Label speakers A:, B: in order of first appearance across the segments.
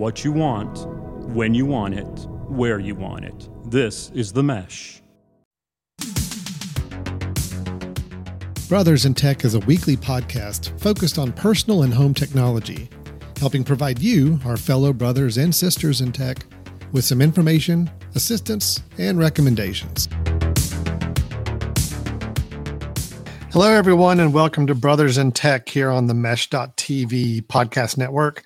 A: what you want, when you want it, where you want it. This is The Mesh.
B: Brothers in Tech is a weekly podcast focused on personal and home technology, helping provide you, our fellow brothers and sisters in tech, with some information, assistance, and recommendations. Hello, everyone, and welcome to Brothers in Tech here on the Mesh.tv podcast network.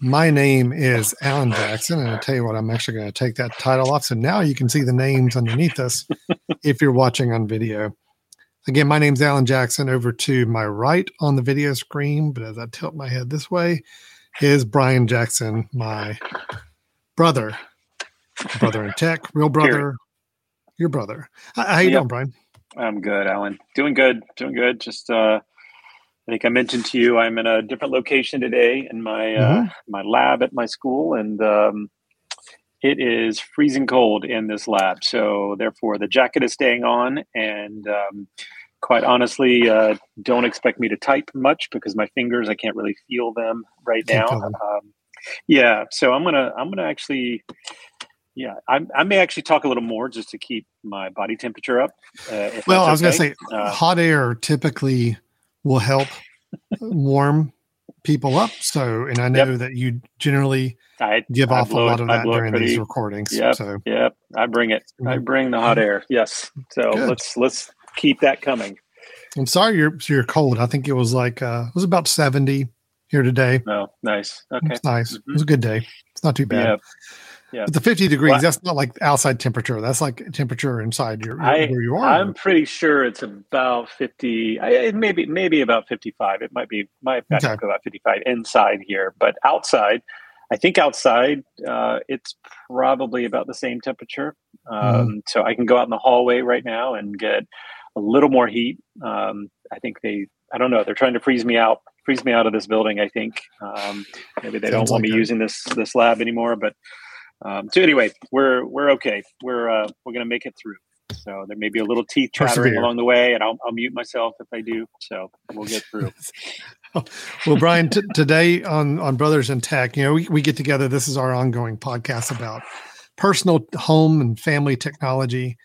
B: My name is Alan Jackson, and I'll tell you what, I'm actually going to take that title off. So now you can see the names underneath us if you're watching on video. Again, my name's Alan Jackson. Over to my right on the video screen, but as I tilt my head this way, is Brian Jackson, my brother, brother in tech, real brother, Here. your brother. How, you yep. doing, Brian?
C: I'm good, Alan. Doing good, doing good. Just, uh, I think I mentioned to you, I'm in a different location today in my uh, mm-hmm. uh, my lab at my school, and um, it is freezing cold in this lab. So therefore, the jacket is staying on, and um, quite honestly, uh, don't expect me to type much because my fingers I can't really feel them right now. Um, yeah, so I'm gonna I'm gonna actually. Yeah, I, I, may actually talk a little more just to keep my body temperature up.
B: Uh, well, I was okay. going to say, uh, hot air typically will help warm people up. So, and I know yep. that you generally I, give I off a lot of that during pretty, these recordings.
C: Yep,
B: so,
C: yep, I bring it. I mm-hmm. bring the hot air. Yes. So Good. let's let's keep that coming.
B: I'm sorry you're you're cold. I think it was like uh it was about 70 here today.
C: Oh, nice. Okay.
B: It's nice. Mm-hmm. It was a good day. It's not too bad. Yeah. Yeah. But the 50 degrees, well, that's not like outside temperature. That's like temperature inside your I, where you are.
C: I'm pretty sure it's about 50. I, maybe maybe about 55. It might be might okay. about 55 inside here, but outside, I think outside uh, it's probably about the same temperature. Um, mm. So I can go out in the hallway right now and get a little more heat. Um, I think they, I don't know, they're trying to freeze me out, freeze me out of this building. I think um, maybe they Sounds don't want like me using this this lab anymore. But um, so anyway, we're we're okay. We're uh, we're gonna make it through. So there may be a little teeth chattering along the way, and I'll, I'll mute myself if I do. So we'll get through.
B: well, Brian, t- today on on Brothers in Tech, you know, we, we get together. This is our ongoing podcast about personal home and family technology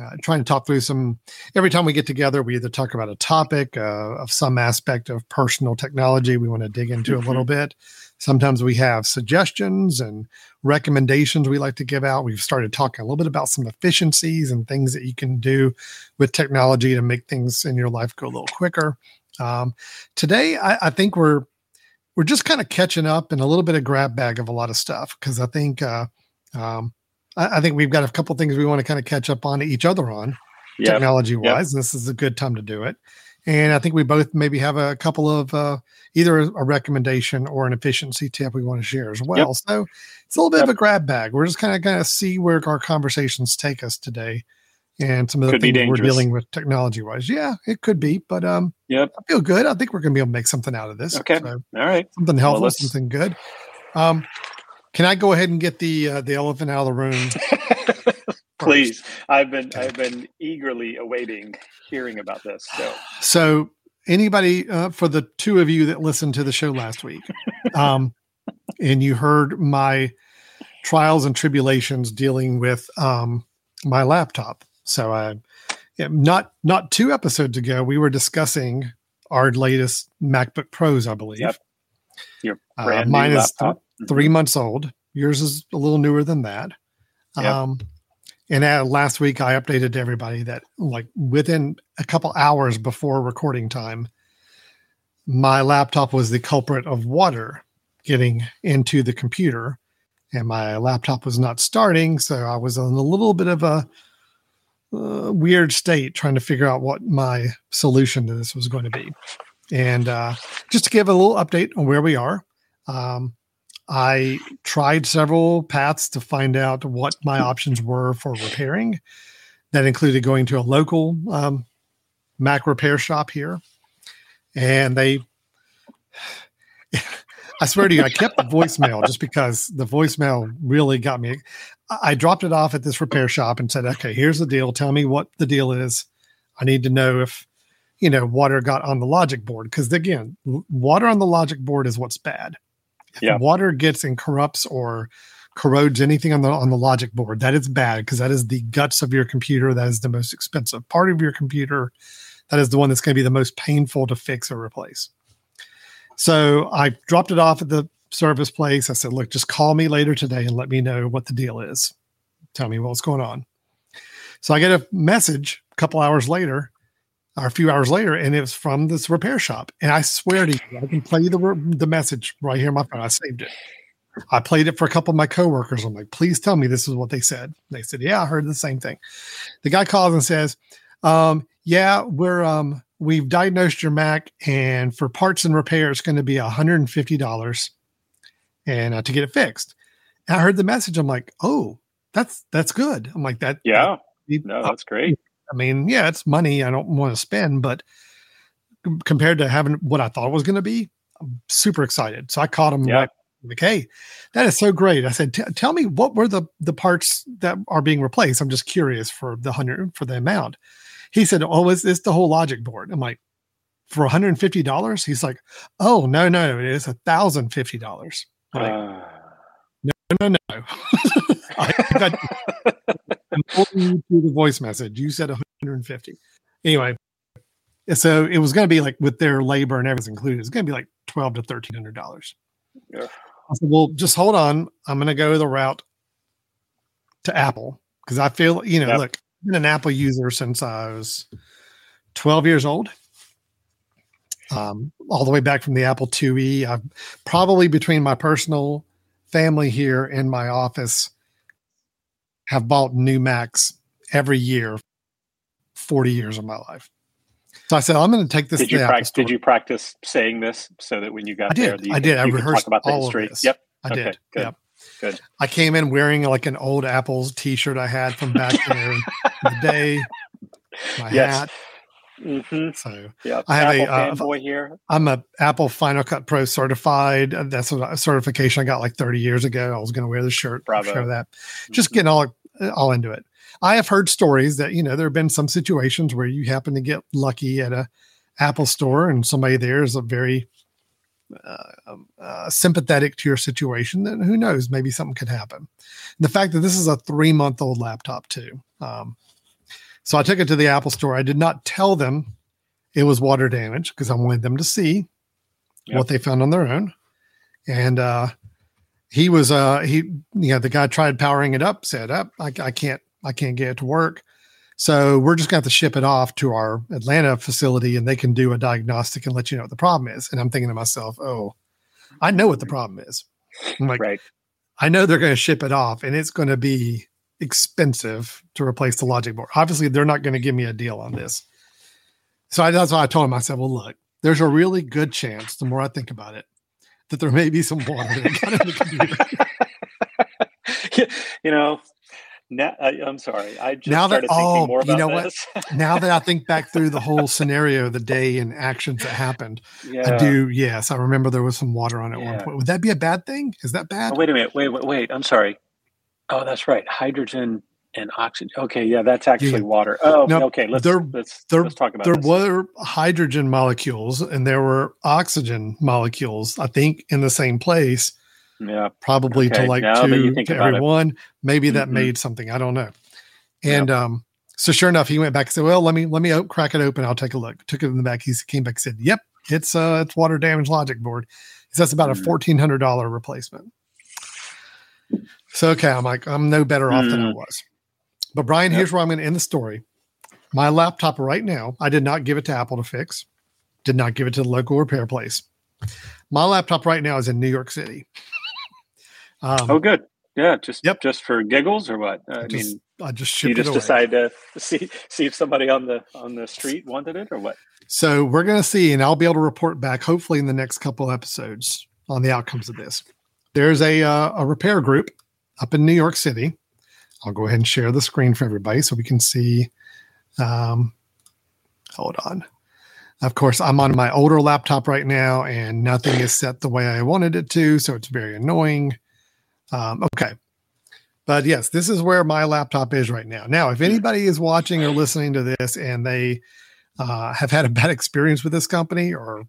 B: uh, trying to talk through some every time we get together we either talk about a topic uh, of some aspect of personal technology we want to dig into mm-hmm. a little bit sometimes we have suggestions and recommendations we like to give out we've started talking a little bit about some efficiencies and things that you can do with technology to make things in your life go a little quicker um, today I, I, think we're we're just kind of catching up and a little bit of grab bag of a lot of stuff because i think uh, um, I, I think we've got a couple things we want to kind of catch up on each other on yep. technology wise. Yep. This is a good time to do it. And I think we both maybe have a couple of uh, either a, recommendation or an efficiency tip we want to share as well. Yep. So it's a little bit of a grab bag. We're just kind of going to see where our conversations take us today and some of the could things we're dealing with technology wise. Yeah, it could be, but um, yep. I feel good. I think we're going to be able to make something out of this.
C: Okay. So, All right.
B: Something helpful, well, something good. Um, can I go ahead and get the uh, the elephant out of the room?
C: Please, I've been okay. I've been eagerly awaiting hearing about this. So,
B: so anybody uh, for the two of you that listened to the show last week, um, and you heard my trials and tribulations dealing with um, my laptop. So I, yeah, not not two episodes ago, we were discussing our latest MacBook Pros, I believe. Yep.
C: Your uh, brand uh, mine is.
B: 3 mm-hmm. months old. Yours is a little newer than that. Yep. Um, and uh, last week I updated everybody that like within a couple hours before recording time, my laptop was the culprit of water getting into the computer, and my laptop was not starting. So I was in a little bit of a uh, weird state trying to figure out what my solution to this was going to be. And uh, just to give a little update on where we are, um, I tried several paths to find out what my options were for repairing. That included going to a local um, Mac repair shop here, and they. I swear to you, I kept the voicemail just because the voicemail really got me. I dropped it off at this repair shop and said, "Okay, here's the deal. Tell me what the deal is. I need to know if you know water got on the logic board because again, water on the logic board is what's bad."
C: Yeah.
B: water gets and corrupts or corrodes anything on the on the logic board, that is bad because that is the guts of your computer. That is the most expensive part of your computer. That is the one that's going to be the most painful to fix or replace. So I dropped it off at the service place. I said, look, just call me later today and let me know what the deal is. Tell me what's going on. So I get a message a couple hours later, a few hours later, and it was from this repair shop. And I swear to you, I can play you the, the message right here on my phone. I saved it. I played it for a couple of my coworkers. I'm like, please tell me this is what they said. They said, yeah, I heard the same thing. The guy calls and says, um, yeah, we're um, we've diagnosed your Mac, and for parts and repair, it's going to be $150 and uh, to get it fixed. And I heard the message. I'm like, oh, that's that's good. I'm like that.
C: Yeah.
B: that-
C: No, that's great.
B: I mean, yeah, it's money I don't want to spend, but compared to having what I thought it was going to be, I'm super excited. So I called him
C: Yeah.
B: like, like, hey, that is so great. I said, tell me what were the the parts that are being replaced. I'm just curious for the hundred for the amount. He said, oh, it's, it's the whole logic board. I'm like, for 150 dollars? He's like, oh no no, it is a thousand fifty dollars. Like,
C: Uh,
B: no, no, no. I I'm holding you to the voice message. You said 150. Anyway, so it was going to be like with their labor and everything included, it's going to be like 12 to 1300 dollars.
C: Yeah.
B: I said, well, just hold on. I'm going to go the route to Apple because I feel, you know,
C: Yep.
B: look, I've been an Apple user since I was 12 years old. Um, all the way back from the Apple IIe. I've probably between my personal family here and my office have bought new Macs every year, 40 years of my life. So I said, I'm going to take this
C: did you practice? Did you practice saying this so that when you got
B: I did.
C: there,
B: I did. I rehearsed
C: about the
B: all of this.
C: Yep.
B: I
C: Okay,
B: did.
C: good.
B: Yep.
C: Good.
B: I came in wearing like an old Apple's t-shirt I had from back there in the day, my
C: Yes.
B: hat.
C: Mm-hmm.
B: So
C: Yeah.
B: I have a,
C: Apple
B: uh,
C: fanboy here.
B: I'm a Apple Final Cut Pro certified. Uh, That's a certification I got like 30 years ago. I was going to wear the shirt,
C: Bravo.
B: show that. Just
C: Mhm.
B: getting all all into it. I have heard stories that you know there have been some situations where you happen to get lucky at a Apple store and somebody there is a very uh, um, uh, sympathetic to your situation. Then who knows? Maybe something could happen. And the fact that this is a three month old laptop too. Um, so I took it to the Apple store. I did not tell them it was water damage because I wanted them to see
C: Yep.
B: what they found on their own. And uh, he was uh he you know the guy tried powering it up, said up I, I can't I can't get it to work. So we're just gonna have to ship it off to our Atlanta facility and they can do a diagnostic and let you know what the problem is. And I'm thinking to myself, oh, I know what the problem is. I'm like,
C: Right.
B: I know they're going to ship it off and it's going to be expensive to replace the logic board. Obviously, they're not going to give me a deal on this. So I, that's why I told him, I said, well, look, there's a really good chance, the more I think about it, that there may be some water that got in the computer.
C: you know, now, I, uh, I'm sorry. I just
B: Now that-
C: started thinking
B: oh,
C: more
B: you
C: about
B: know what? now that I think back through the whole scenario, the day and actions that happened,
C: yeah.
B: I do. Yes, I remember there was some water on it at one point. Would that be a bad thing? Is that bad?
C: Oh, wait a minute. Wait, wait, wait. I'm sorry. Oh, that's right. Hydrogen and oxygen. Okay, yeah, that's actually
B: Yeah.
C: water. Oh,
B: No,
C: okay. Let's
B: there-
C: let's
B: there-
C: let's talk about
B: there
C: this.
B: were hydrogen molecules and there were oxygen molecules, I think, in the same place,
C: yeah.
B: probably to like
C: now
B: two to
C: about it.
B: everyone. Maybe that
C: Mhm.
B: made something. I don't know. And um, so sure enough, he went back and said, Well, let me let me crack it open. I'll take a look. Took it in the back. He came back and said, Yep, it's uh it's water damage logic board. He says that's about a
C: Mhm.
B: fourteen hundred dollar replacement. So okay, I'm like, I'm no better off than I
C: Mm.
B: was. But Brian,
C: Yep.
B: here's where I'm going to end the story. My laptop right now, I did not give it to Apple to fix. Did not give it to the local repair place. My laptop right now is in New York City. Um,
C: Oh, good. Yeah, just
B: Yep.
C: just for giggles or what? I
B: just,
C: mean,
B: I just
C: you just decide to see see if somebody on the on the street wanted it or what?
B: So we're going to see, and I'll be able to report back hopefully in the next couple episodes on the outcomes of this. There's a uh, a repair group up in New York City. I'll go ahead and share the screen for everybody so we can see. Um, hold on. Of course, I'm on my older laptop right now, and nothing is set the way I wanted it to, so it's very annoying. Um, okay, but yes, this is where my laptop is right now. Now, if anybody is watching or listening to this and they uh, have had a bad experience with this company or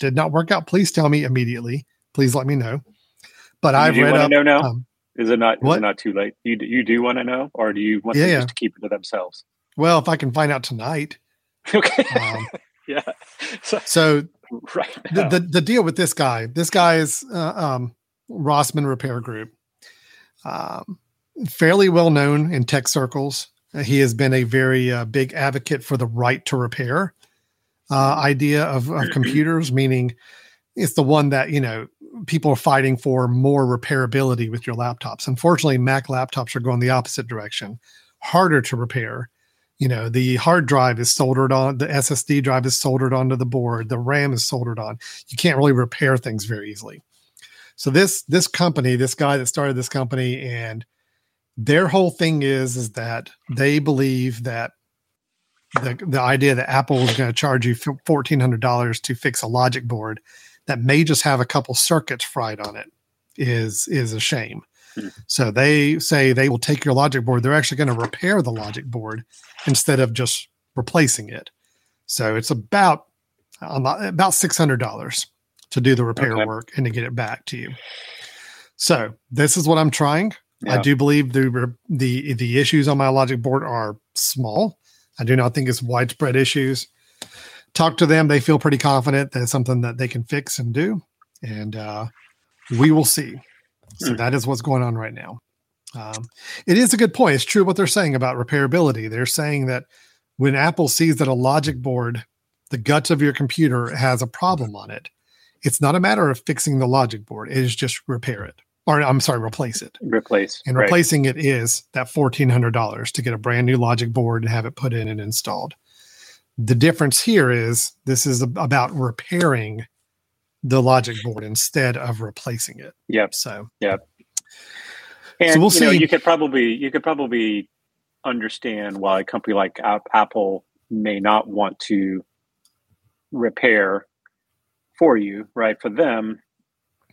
B: did not work out, please tell me immediately. Please let me know. but I've read up.
C: Know now? Um, is it not? Is it not too late? You you do want to know, or do you want yeah, them just to keep it to themselves?
B: Well, if I can find out tonight.
C: Okay. Um, yeah.
B: So, so right the, the, the deal with this guy, this guy is uh, um, Rossmann Repair Group, um, fairly well known in tech circles. He has been a very uh, big advocate for the right to repair uh, idea of, of computers, meaning it's the one that you know people are fighting for more repairability with your laptops. Unfortunately, Mac laptops are going the opposite direction, harder to repair. You know, the hard drive is soldered on, the SSD drive is soldered onto the board, the RAM is soldered on. You can't really repair things very easily. So this this company, this guy that started this company, and their whole thing is is that they believe that the the idea that Apple is going to charge you fourteen hundred dollars to fix a logic board that may just have a couple circuits fried on it is is a shame. Hmm. So they say they will take your logic board. They're actually going to repair the logic board instead of just replacing it. So it's about about six hundred dollars to do the repair okay. work and to get it back to you. So this is what I'm trying. Yeah. I do believe the the the issues on my logic board are small. I do not think it's widespread issues talk to them. They feel pretty confident that it's something that they can fix and do. And uh, we will see. So mm. that is what's going on right now. Um, it is a good point. It's true what they're saying about repairability. They're saying that when Apple sees that a logic board, the guts of your computer has a problem on it, it's not a matter of fixing the logic board. It is just repair it. Or I'm sorry, replace it.
C: Replace.
B: And right. replacing it is that $1,400 to get a brand new logic board and have it put in and installed. The difference here is this is about repairing the logic board instead of replacing it.
C: Yep.
B: So,
C: yep. And so we'll you see. Know, you could probably you could probably understand why a company like Apple may not want to repair for you, right? For them,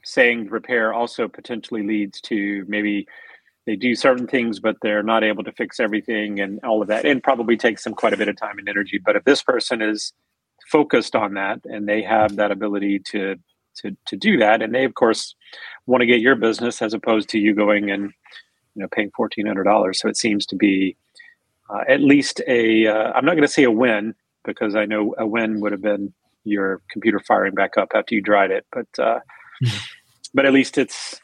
C: saying repair also potentially leads to maybe they do certain things, but they're not able to fix everything and all of that, and probably takes them quite a bit of time and energy. But if this person is focused on that and they have that ability to to to do that, and they of course want to get your business as opposed to you going and you know paying fourteen hundred dollars, so it seems to be uh, at least a. uh, not going to say a win because I know a win would have been your computer firing back up after you dried it, but uh, mm-hmm. but at least it's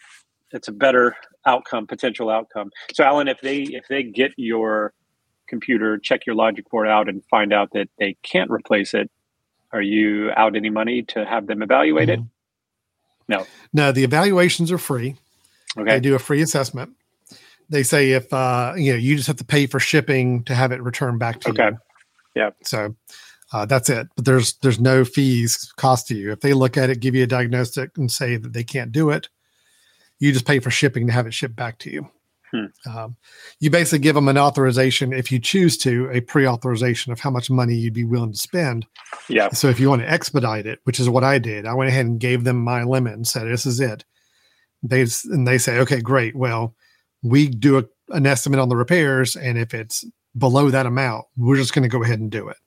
C: it's a better outcome, potential outcome. So, Alan, if they if they get your computer, check your logic board out, and find out that they can't replace it, are you out any money to have them evaluate mm-hmm. it? No.
B: No, the evaluations are free. Okay. They do a free assessment. They say if uh, you know, you just have to pay for shipping to have it returned back to
C: okay. you.
B: Okay.
C: Yeah.
B: So uh, that's it. But there's there's no fees cost to you. If they look at it, give you a diagnostic, and say that they can't do it, you just pay for shipping to have it shipped back to you. Hmm. Um, you basically give them an authorization if you choose to, a pre-authorization of how much money you'd be willing to spend.
C: Yeah.
B: So if you want to expedite it, which is what I did, I went ahead and gave them my limit and said, "This is it." They and they say, "Okay, great. Well, we do a, an estimate on the repairs, and if it's below that amount, we're just going to go ahead and do it,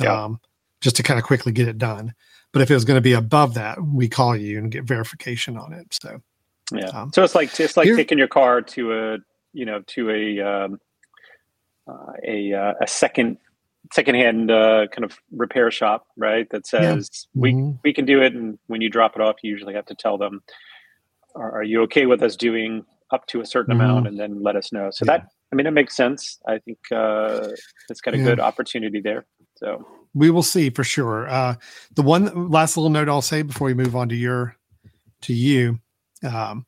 B: yeah. um, just to kind of quickly get it done. But if it was going to be above that, we call you and get verification on it. So."
C: Yeah. Um, so it's like it's like taking your car to a you know to a um, uh, a uh, a second secondhand uh, kind of repair shop, right? That says yeah. we mm-hmm. we can do it, and when you drop it off, you usually have to tell them, "Are, are you okay with us doing up to a certain mm-hmm. amount?" and then let us know. So yeah. that I mean, it makes sense. I think uh, it's got a yeah. good opportunity there. So
B: we will see for sure. Uh, the one last little note I'll say before we move on to your to you um,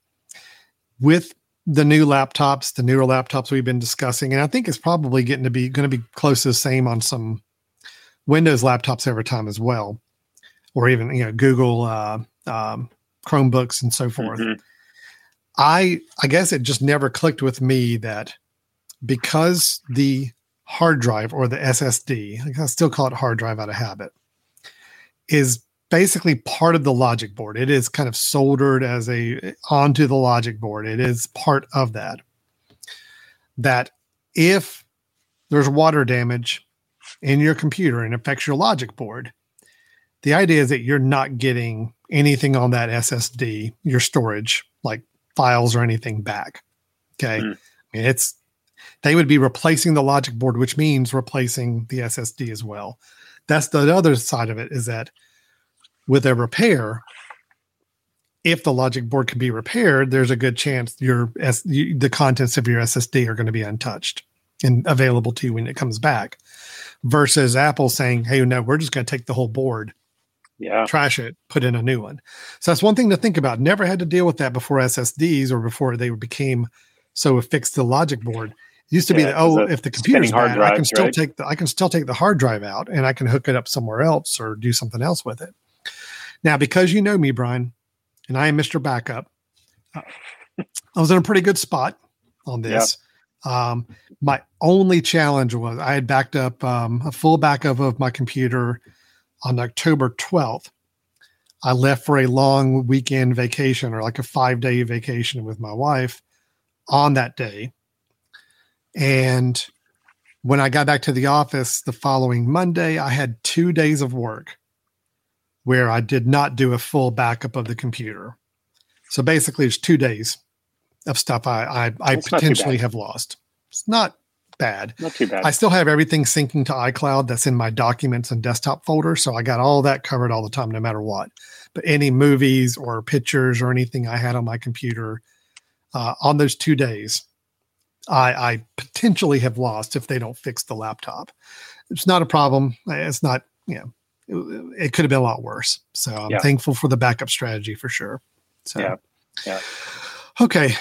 B: with the new laptops, the newer laptops we've been discussing, and I think it's probably getting to be going to be close to the same on some Windows laptops over time as well, or even you know Google uh, um, Chromebooks and so forth. Mm-hmm. I I guess it just never clicked with me that because the hard drive or the SSD, I still call it hard drive out of habit, is basically part of the logic board. It is kind of soldered as a onto the logic board. It is part of that. That if there's water damage in your computer and affects your logic board, the idea is that you're not getting anything on that SSD, your storage, like files or anything back. Okay. Mm. I mean, it's they would be replacing the logic board, which means replacing the SSD as well. That's the other side of it is that with a repair, if the logic board can be repaired, there's a good chance your S, the contents of your SSD are going to be untouched and available to you when it comes back. Versus Apple saying, "Hey, no, we're just going to take the whole board,
C: yeah,
B: trash it, put in a new one." So that's one thing to think about. Never had to deal with that before SSDs or before they became so affixed to the logic board. It used to yeah, be that oh, if the computer's bad, drives, I can still right? take the I can still take the hard drive out and I can hook it up somewhere else or do something else with it. Now, because you know me, Brian, and I am Mr. Backup, uh, I was in a pretty good spot on this. Um, my only challenge was I had backed up um, a full backup of my computer on October 12th. I left for a long weekend vacation or like a five day vacation with my wife on that day. And when I got back to the office the following Monday, I had two days of work where I did not do a full backup of the computer. So basically, it's two days of stuff I I, I potentially have lost. It's not bad.
C: Not too bad.
B: I still have everything syncing to iCloud that's in my documents and desktop folder, so I got all that covered all the time, no matter what. But any movies or pictures or anything I had on my computer uh, on those two days, I, I potentially have lost if they don't fix the laptop. It's not a problem. It's not, you know, it, could have been a lot worse. So I'm yeah. thankful for the backup strategy for sure. So,
C: yeah. Yeah.
B: Okay.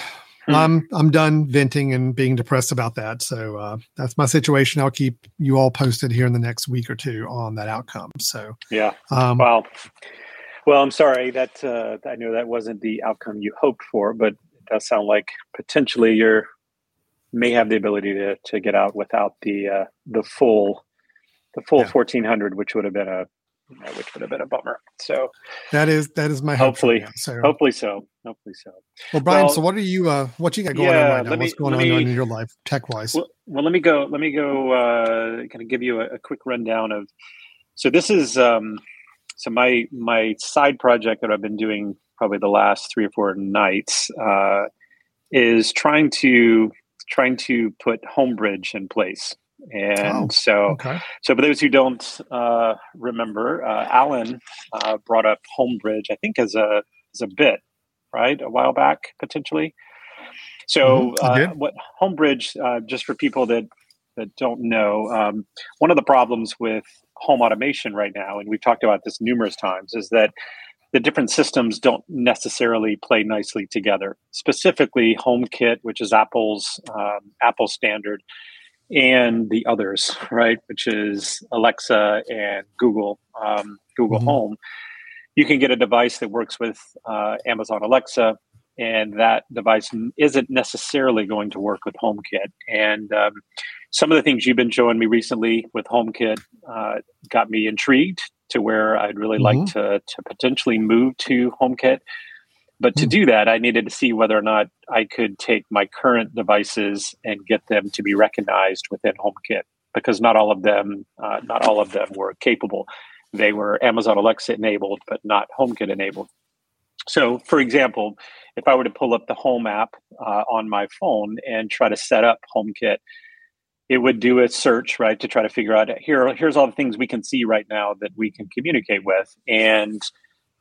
B: Hmm. I'm I'm done venting and being depressed about that. So uh, that's my situation. I'll keep you all posted here in the next week or two on that outcome. So
C: yeah. Um, well, well, I'm sorry that uh, I know that wasn't the outcome you hoped for, but it does sound like potentially you're may have the ability to to get out without the uh, the full the full yeah. 1400, which would have been a which would have been a bummer. So
B: that is that is my
C: hopefully hope so hopefully so hopefully so.
B: Well, Brian, well, so what are you uh what you got going yeah, on right now? Me, What's going on me, in your life tech wise?
C: Well, well, let me go. Let me go. Uh, kind of give you a, a quick rundown of. So this is um, so my my side project that I've been doing probably the last three or four nights uh, is trying to trying to put Homebridge in place. And oh, so, okay. so for those who don't uh, remember, uh, Alan uh, brought up Homebridge, I think, as a as a bit, right, a while back potentially. So, mm-hmm. Uh, what Homebridge, uh, just for people that that don't know, um, one of the problems with home automation right now, and we've talked about this numerous times, is that the different systems don't necessarily play nicely together. Specifically, HomeKit, which is Apple's um, Apple standard, and the others, right, which is Alexa and Google, um, Google mm-hmm. Home. You can get a device that works with uh, Amazon Alexa, and that device isn't necessarily going to work with HomeKit. And um, some of the things you've been showing me recently with HomeKit uh, got me intrigued to where I'd really mm-hmm. like to to potentially move to HomeKit. But to hmm. do that, I needed to see whether or not I could take my current devices and get them to be recognized within HomeKit because not all of them, uh, not all of them were capable. They were Amazon Alexa enabled, but not HomeKit enabled. So, for example, if I were to pull up the Home app uh, on my phone and try to set up HomeKit, it would do a search right to try to figure out here. Here's all the things we can see right now that we can communicate with, and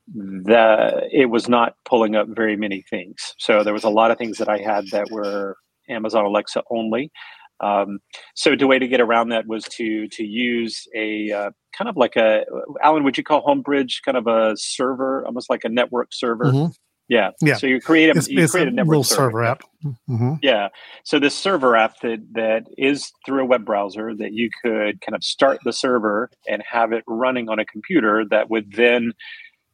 C: the it was not pulling up very many things. So there was a lot of things that I had that were Amazon Alexa only. Um, so the way to get around that was to to use a uh, kind of like a Alan, would you call Homebridge kind of a server, almost like a network server? Mm-hmm. Yeah.
B: Yeah.
C: So you create a
B: it's,
C: you create a,
B: a network server, server app.
C: Mm-hmm. Yeah. So this server app that that is through a web browser that you could kind of start the server and have it running on a computer that would then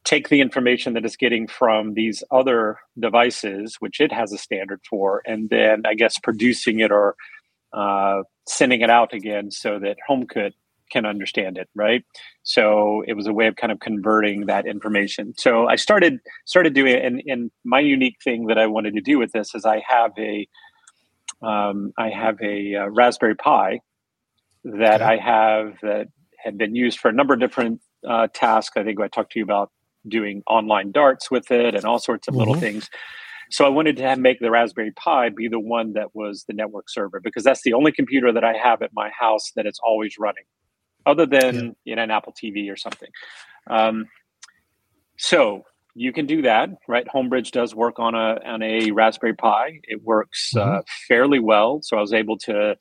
C: take the information that it's getting from these other devices, which it has a standard for, and then I guess producing it or uh, sending it out again so that HomeKit can understand it, right? So it was a way of kind of converting that information. So I started started doing it, and, and my unique thing that I wanted to do with this is I have a um, I have a uh, Raspberry Pi that okay. I have that had been used for a number of different uh, tasks. I think I talked to you about doing online darts with it and all sorts of mm-hmm. little things. So I wanted to have, make the Raspberry Pi be the one that was the network server because that's the only computer that I have at my house that it's always running, other than yeah. you know, an Apple TV or something. Um, so you can do that, right? Homebridge does work on a on a Raspberry Pi. It works mm-hmm. uh, fairly well. So I was able to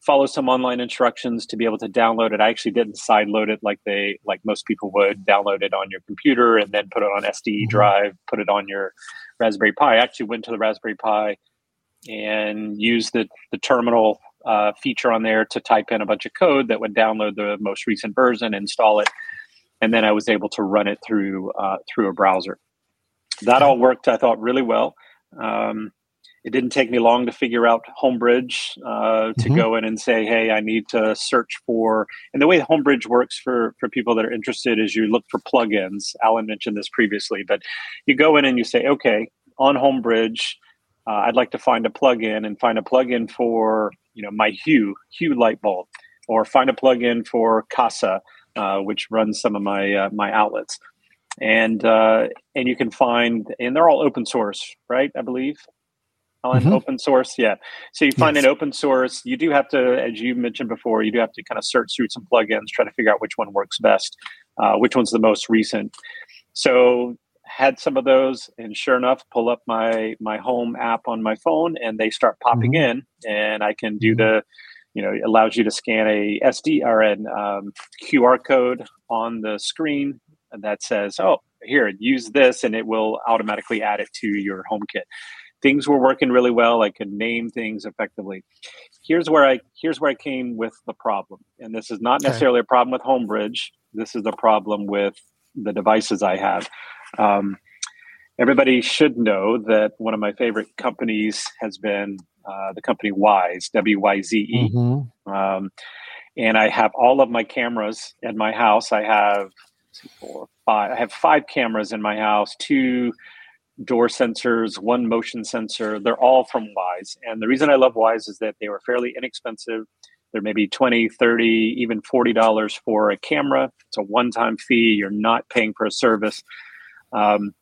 C: follow some online instructions to be able to download it. I actually didn't sideload it like they like most people would download it on your computer and then put it on SD mm-hmm. drive, put it on your Raspberry Pi. I actually went to the Raspberry Pi and used the the terminal uh, feature on there to type in a bunch of code that would download the most recent version, install it, and then I was able to run it through uh, through a browser. That all worked, I thought, really well. Um, it didn't take me long to figure out Homebridge uh, to mm-hmm. go in and say, "Hey, I need to search for." And the way Homebridge works for for people that are interested is you look for plugins. Alan mentioned this previously, but you go in and you say, "Okay, on Homebridge, uh, I'd like to find a plugin and find a plugin for you know my Hue Hue light bulb, or find a plugin for Kasa, uh, which runs some of my uh, my outlets." And uh, and you can find, and they're all open source, right? I believe on mm-hmm. open source yeah so you find yes. an open source you do have to as you mentioned before you do have to kind of search through some plugins try to figure out which one works best uh, which one's the most recent so had some of those and sure enough pull up my my home app on my phone and they start popping mm-hmm. in and i can do mm-hmm. the you know it allows you to scan a sd or an um, qr code on the screen that says oh here use this and it will automatically add it to your home kit things were working really well. I could name things effectively. Here's where I here's where I came with the problem, and this is not necessarily okay. a problem with Homebridge. This is a problem with the devices I have. Um, everybody should know that one of my favorite companies has been uh, the company Wyze, W Y Z E. Mm-hmm. Um, and I have all of my cameras at my house. I have four, five. I have five cameras in my house. Two door sensors, one motion sensor. They're all from Wyze. And the reason I love Wyze is that they were fairly inexpensive. They're maybe 20, 30, even $40 for a camera. It's a one time fee. You're not paying for a service. Um,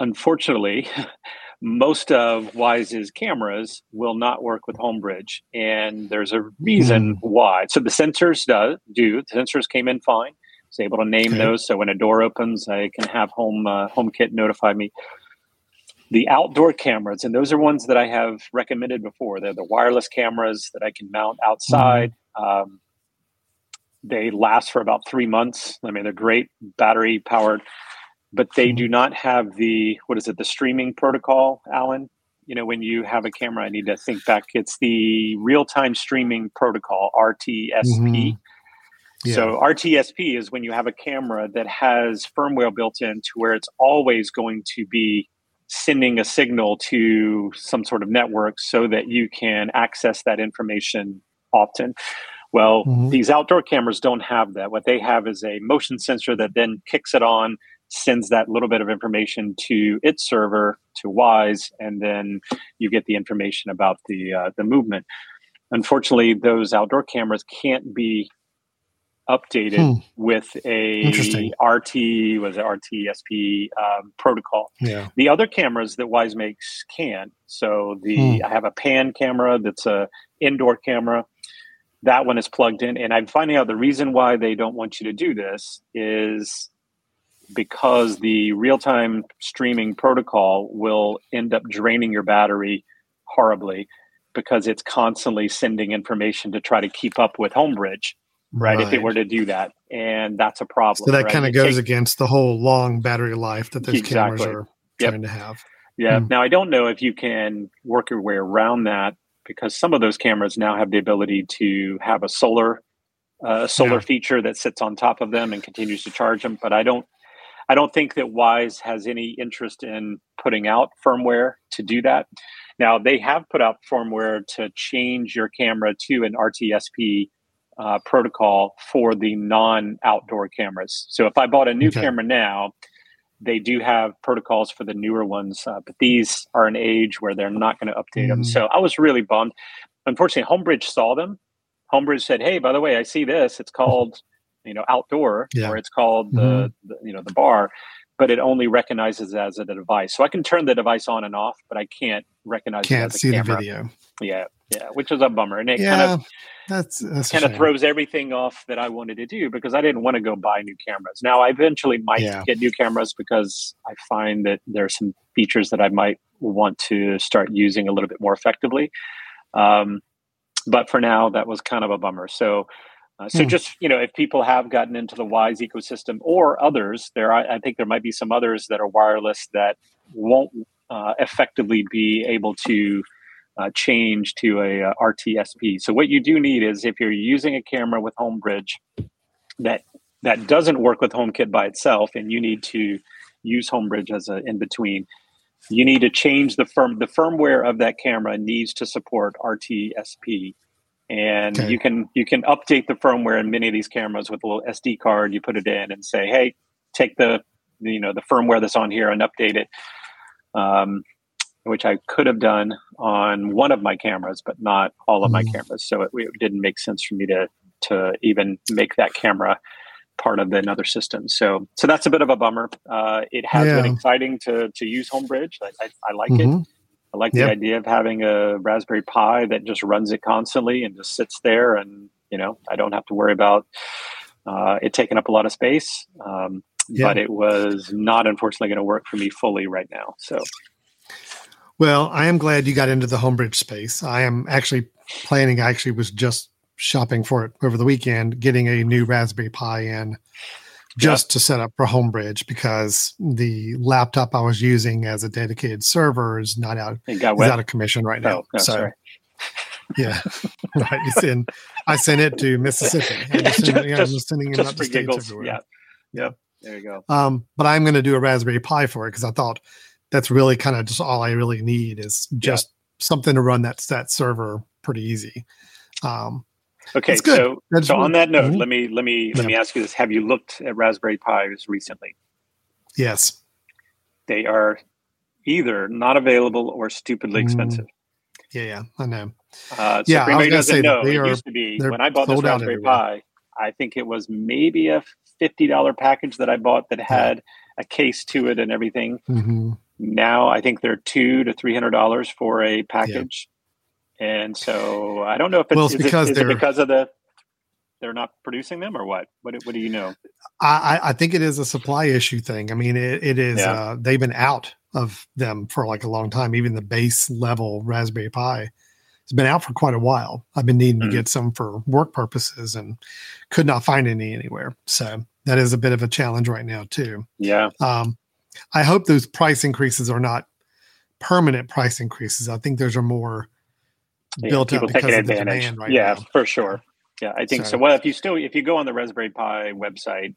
C: unfortunately, most of Wyze's cameras will not work with Homebridge. And there's a reason mm. why. So the sensors do, do. The sensors came in fine was able to name okay. those. So when a door opens, I can have home uh, HomeKit notify me. The outdoor cameras, and those are ones that I have recommended before. They're the wireless cameras that I can mount outside. Mm-hmm. Um, they last for about three months. I mean, they're great, battery powered, but they mm-hmm. do not have the what is it? The streaming protocol, Alan. You know, when you have a camera, I need to think back. It's the real time streaming protocol, RTSP. Mm-hmm. So RTSP is when you have a camera that has firmware built in to where it's always going to be sending a signal to some sort of network so that you can access that information often. Well, mm-hmm. these outdoor cameras don't have that. What they have is a motion sensor that then kicks it on, sends that little bit of information to its server to Wyze, and then you get the information about the uh, the movement. Unfortunately, those outdoor cameras can't be updated hmm. with a RT was it RTSP um, protocol.
B: Yeah.
C: The other cameras that Wyze makes can. So the hmm. I have a pan camera that's a indoor camera. That one is plugged in, and I'm finding out the reason why they don't want you to do this is because the real time streaming protocol will end up draining your battery horribly because it's constantly sending information to try to keep up with Homebridge right, right, if it were to do that and that's a problem
B: so that right? kind of goes takes, against the whole long battery life that those exactly. cameras are yep. trying to have
C: yeah hmm. now i don't know if you can work your way around that because some of those cameras now have the ability to have a solar uh, solar yeah. feature that sits on top of them and continues to charge them but i don't i don't think that Wyze has any interest in putting out firmware to do that now they have put out firmware to change your camera to an rtsp uh, protocol for the non outdoor cameras. So if I bought a new okay. camera now, they do have protocols for the newer ones, uh, but these are an age where they're not going to update mm. them. So I was really bummed. Unfortunately, Homebridge saw them. Homebridge said, "Hey, by the way, I see this. It's called, you know, outdoor, yeah. or it's called mm-hmm. the, the, you know, the bar." but it only recognizes as a device. So I can turn the device on and off, but I can't recognize
B: can't
C: it
B: see
C: the
B: video.
C: Yeah, yeah, which is a bummer, and it
B: yeah,
C: kind of
B: that's, that's
C: kind of throws everything off that I wanted to do because I didn't want to go buy new cameras. Now I eventually might
B: Yeah.
C: get new cameras because I find that there are some features that I might want to start using a little bit more effectively. Um, but for now, that was kind of a bummer. So, uh, so
B: Hmm.
C: just you know, if people have gotten into the Wyze ecosystem or others, there I, I think there might be some others that are wireless that won't uh, effectively be able to uh, change to a, uh RTSP. So what you do need is if you're using a camera with HomeBridge that that doesn't work with HomeKit by itself, and you need to use HomeBridge as an in between. You need to change the firm. The firmware of that camera needs to support RTSP, and
B: Okay.
C: you can you can update the firmware in many of these cameras with a little SD card. You put it in and say, "Hey, take the you know the firmware that's on here and update it." Um, which I could have done on one of my cameras, but not all of my
B: Mhm.
C: cameras. So it, it didn't make sense for me to to even make that camera part of another system. So so that's a bit of a bummer. Uh, it has been exciting to to use HomeBridge. I, I, I like it.
B: Mhm.
C: I like
B: Yep.
C: the idea of having a Raspberry Pi that just runs it constantly and just sits there, and you know I don't have to worry about uh, it taking up a lot of space. Um,
B: Yeah.
C: But it was not unfortunately going to work for me fully right now. So
B: Well, I am glad you got into the Homebridge space. I am actually planning. I actually was just shopping for it over the weekend, getting a new Raspberry Pi in just to set up for Homebridge because the laptop I was using as a dedicated server is not out is out of commission right now.
C: Oh, no,
B: so
C: sorry.
B: yeah, right. It's in. I sent it to Mississippi. I just, sent it- yeah, I'm
C: Just-
B: just sending it
C: Just
B: out to states
C: giggles.
B: everywhere.
C: Yeah. Yep. There you go.
B: Um, but I'm going to do a Raspberry Pi for it because I thought that's really kind of just all I really need is just something to run that that server pretty easy. Um,
C: Okay, so
B: That's
C: so on that note,
B: Mhm.
C: let me let me let
B: Yeah.
C: me ask you this: Have you looked at Raspberry Pis recently?
B: yes,
C: They are either not available or stupidly
B: Mm,
C: expensive.
B: yeah, yeah, I know.
C: Uh, so
B: Yeah,
C: for
B: I was
C: anybody doesn't know,
B: they
C: it
B: are-
C: used to be when I bought this Raspberry. Pi. I think it was maybe a fifty dollar package that I bought that had a case to it and everything.
B: hmm
C: Now I think they're two to three hundred dollars for a package, and so I don't know if it's,
B: Well, it's because
C: it,
B: they're-
C: because of the they're not producing them or what? What do- what do you know?
B: I, I think it is a supply issue thing. I mean, it, it is.
C: Yeah.
B: Uh, they've been out of them for like a long time. Even the base level Raspberry Pi has been out for quite a while. I've been needing
C: Mhm.
B: to get some for work purposes and could not find any anywhere. So that is a bit of a challenge right now too.
C: Yeah,
B: Um, I hope those price increases are not permanent price increases. I think those are more
C: Yeah,
B: built up because of the demand right
C: yeah,
B: now.
C: for sure. Yeah, I think so.
B: So-
C: Well, if you still if you go on the Raspberry Pi website,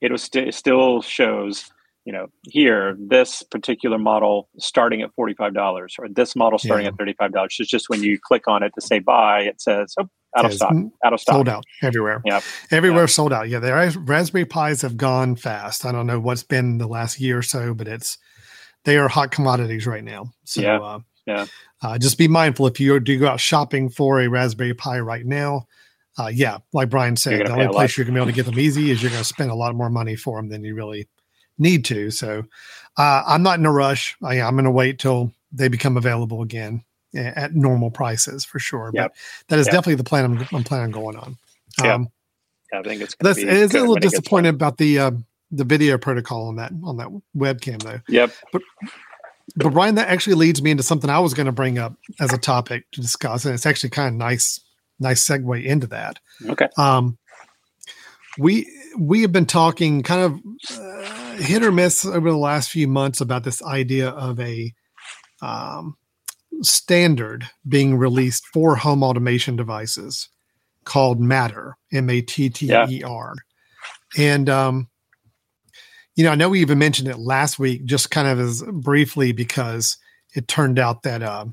C: it'll st- still shows you know here this particular model starting at forty five dollars or this model starting
B: Yeah.
C: at thirty five dollars. It's just when you click on it to say buy, it says oh, out of stock,
B: mm,
C: out of stock.
B: sold out everywhere.
C: Yep.
B: Everywhere
C: Yeah.
B: sold out. Yeah, the ras- Raspberry Pis have gone fast. I don't know what's been the last year or so, but it's they are hot commodities right now. So
C: Yeah.
B: Uh,
C: Yeah.
B: Uh, just be mindful if you do go out shopping for a Raspberry Pi right now. Uh, yeah, like Brian said, the only place you're going to be able to get them easy is you're going to spend a lot more money for them than you really need to. So uh, I'm not in a rush. I, I'm going to wait till they become available again at normal prices for sure.
C: Yep.
B: But that is
C: Yep.
B: definitely the plan I'm, I'm planning on going on.
C: Yep.
B: Um,
C: Yeah, I think it's
B: that's
C: be
B: it is a little
C: when it gets
B: disappointed about the uh, the video protocol on that on that webcam though.
C: Yep.
B: But but Brian, that actually leads me into something I was going to bring up as a topic to discuss, and it's actually kind of nice, nice segue into that.
C: Okay.
B: Um, we we have been talking kind of uh, hit or miss over the last few months about this idea of a um, standard being released for home automation devices called Matter, M A T T E R, and um, you know, I know we even mentioned it last week, just kind of as briefly because it turned out that uh,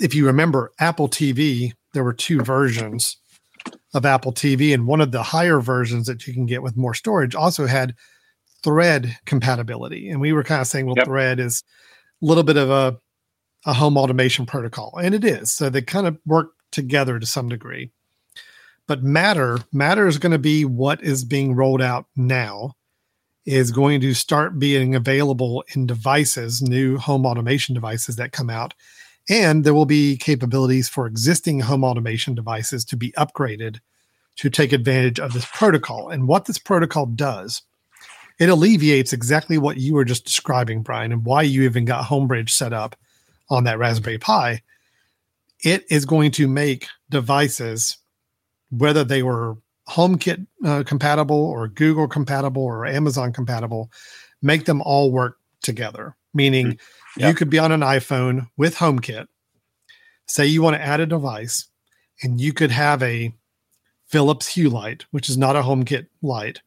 B: if you remember Apple TV, there were two versions of Apple TV, and one of the higher versions that you can get with more storage also had Thread compatibility, and we were kind of saying, well,
C: Yep.
B: Thread is a little bit of a a home automation protocol, and it is. So they kind of work together to some degree. But Matter, Matter is going to be what is being rolled out now is going to start being available in devices, new home automation devices that come out. And there will be capabilities for existing home automation devices to be upgraded to take advantage of this protocol. And what this protocol does, it alleviates exactly what you were just describing, Brian, and why you even got Homebridge set up on that Raspberry Pi. It is going to make devices, whether they were HomeKit uh, compatible or Google compatible or Amazon compatible, make them all work together. Meaning, mm-hmm. yep. you could be on an iPhone with HomeKit. Say you want to add a device, and you could have a Philips Hue light, which is not a HomeKit light,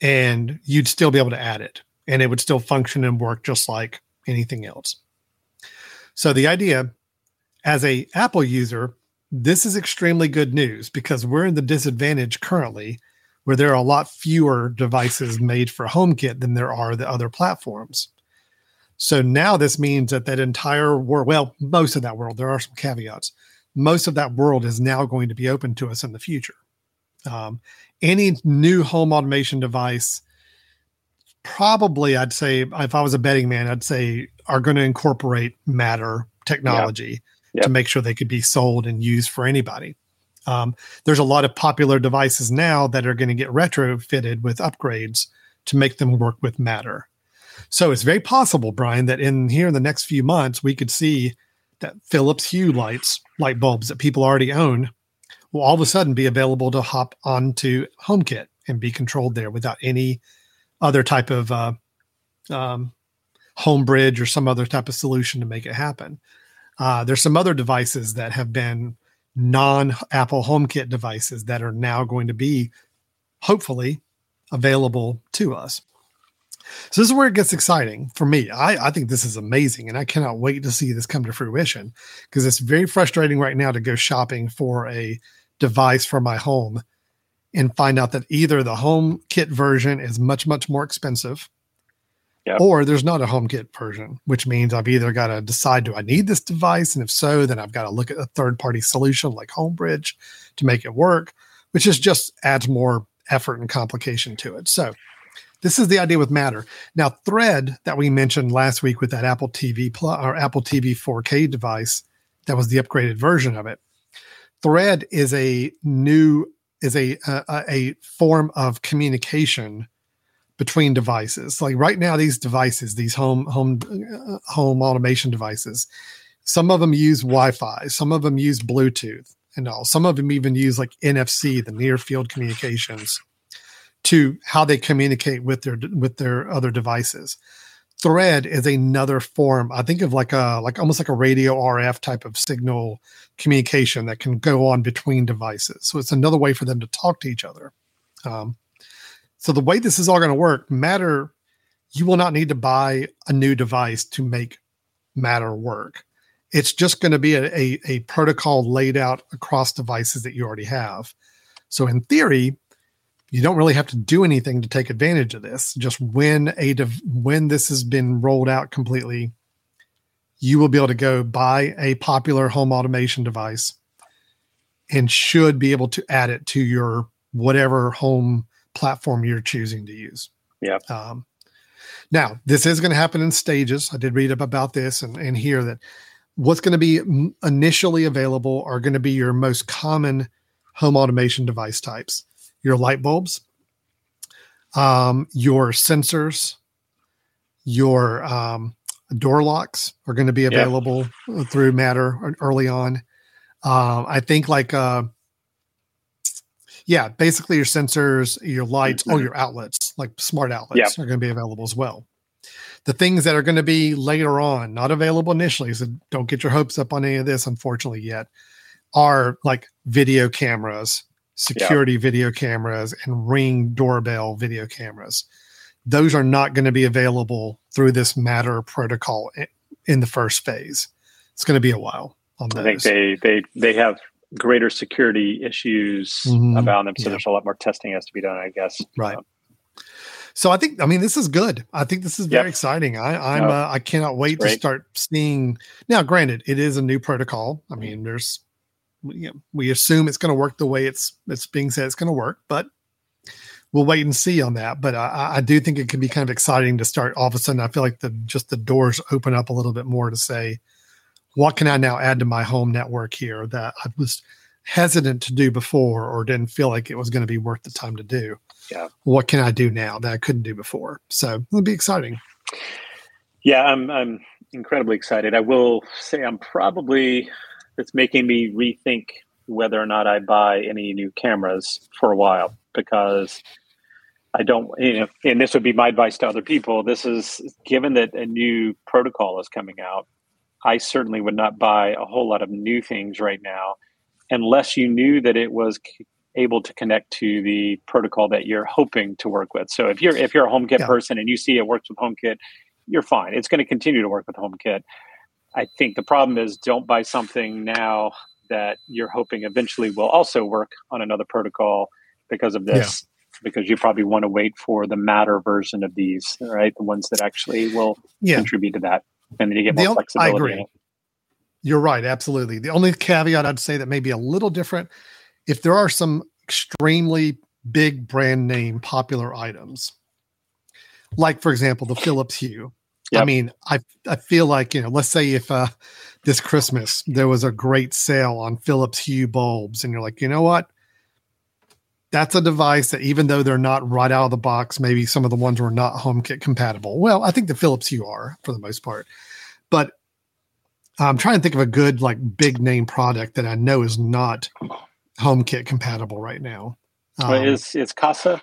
B: and you'd still be able to add it, and it would still function and work just like anything else. So the idea, as a Apple user, this is extremely good news because we're in the disadvantage currently where there are a lot fewer devices made for HomeKit than there are the other platforms. So now this means that that entire world, well, most of that world, there are some caveats. Most of that world is now going to be open to us in the future. Um, any new home automation device, probably I'd say, if I was a betting man, I'd say are going to incorporate Matter technology yep. to make sure they could be sold and used for anybody. Um, there's a lot of popular devices now that are going to get retrofitted with upgrades to make them work with Matter. So it's very possible, Brian, that in here in the next few months, we could see that Philips Hue lights, light bulbs that people already own, will all of a sudden be available to hop onto HomeKit and be controlled there without any other type of uh, um, Homebridge or some other type of solution to make it happen. Uh, there's some other devices that have been non Apple HomeKit devices that are now going to be hopefully available to us. So this is where it gets exciting for me. I, I think this is amazing, and I cannot wait to see this come to fruition because it's very frustrating right now to go shopping for a device for my home and find out that either the HomeKit version is much much more expensive Yep. Or there's not a HomeKit version, which means I've either got to decide do I need this device? And if so, then I've got to look at a third party solution like Homebridge to make it work, which is just adds more effort and complication to it. So this is the idea with Matter. Now, Thread that we mentioned last week with that Apple TV Plus or Apple TV 4K device, that was the upgraded version of it. Thread is a new is a a, a form of communication between devices. Like right now, these devices, these home home uh, home automation devices, some of them use Wi-Fi, some of them use Bluetooth, and all. Some of them even use like NFC, the near field communications, to how they communicate with their with their other devices. Thread is another form. I think of like a like almost like a radio RF type of signal communication that can go on between devices. So it's another way for them to talk to each other. Um, so the way this is all going to work, Matter, you will not need to buy a new device to make Matter work. It's just going to be a, a, a protocol laid out across devices that you already have. So in theory, you don't really have to do anything to take advantage of this. Just when a dev- when this has been rolled out completely, you will be able to go buy a popular home automation device and should be able to add it to your whatever home platform you're choosing to use.
C: Yeah.
B: Um, now, this is going to happen in stages. I did read up about this and, and hear that what's going to be initially available are going to be your most common home automation device types your light bulbs, um, your sensors, your um, door locks are going to be available yeah. through Matter early on. Um, I think like uh, yeah, basically your sensors, your lights, mm-hmm. or your outlets, like smart outlets, yep. are going to be available as well. The things that are going to be later on, not available initially, so don't get your hopes up on any of this, unfortunately, yet, are like video cameras, security yep. video cameras, and ring doorbell video cameras. Those are not going to be available through this Matter protocol in the first phase. It's going to be a while on those.
C: I think they they they have greater security issues mm-hmm. about them. So yeah. there's a lot more testing has to be done, I guess.
B: Right. Um, so I think, I mean, this is good. I think this is very yep. exciting. I, I'm, no, uh, I cannot wait to start seeing. Now, granted, it is a new protocol. I mean, there's, we, we assume it's going to work the way it's it's being said it's going to work, but we'll wait and see on that. But I, I, do think it can be kind of exciting to start all of a sudden. I feel like the just the doors open up a little bit more to say, what can I now add to my home network here that I was hesitant to do before or didn't feel like it was going to be worth the time to do.
C: Yeah.
B: What can I do now that I couldn't do before? So it'll be exciting.
C: Yeah, I'm I'm incredibly excited. I will say I'm probably it's making me rethink whether or not I buy any new cameras for a while because I don't, you know, and this would be my advice to other people. This is given that a new protocol is coming out, I certainly would not buy a whole lot of new things right now unless you knew that it was able to connect to the protocol that you're hoping to work with. So if you're if you're a HomeKit yeah. person and you see it works with HomeKit, you're fine. It's going to continue to work with HomeKit. I think the problem is don't buy something now that you're hoping eventually will also work on another protocol because of this. Yeah. Because you probably want to wait for the matter version of these, right? The ones that actually will yeah. contribute to that, and then you get more the, flexibility. I agree.
B: You're right, absolutely. The only caveat I'd say that may be a little different, if there are some extremely big brand name popular items, like for example the Philips Hue. Yep. I mean, I I feel like you know, let's say if uh, this Christmas there was a great sale on Philips Hue bulbs, and you're like, you know what, that's a device that even though they're not right out of the box, maybe some of the ones were not HomeKit compatible. Well, I think the Philips Hue are for the most part, but I'm trying to think of a good like big name product that I know is not HomeKit compatible right now.
C: Um, is is Kasa?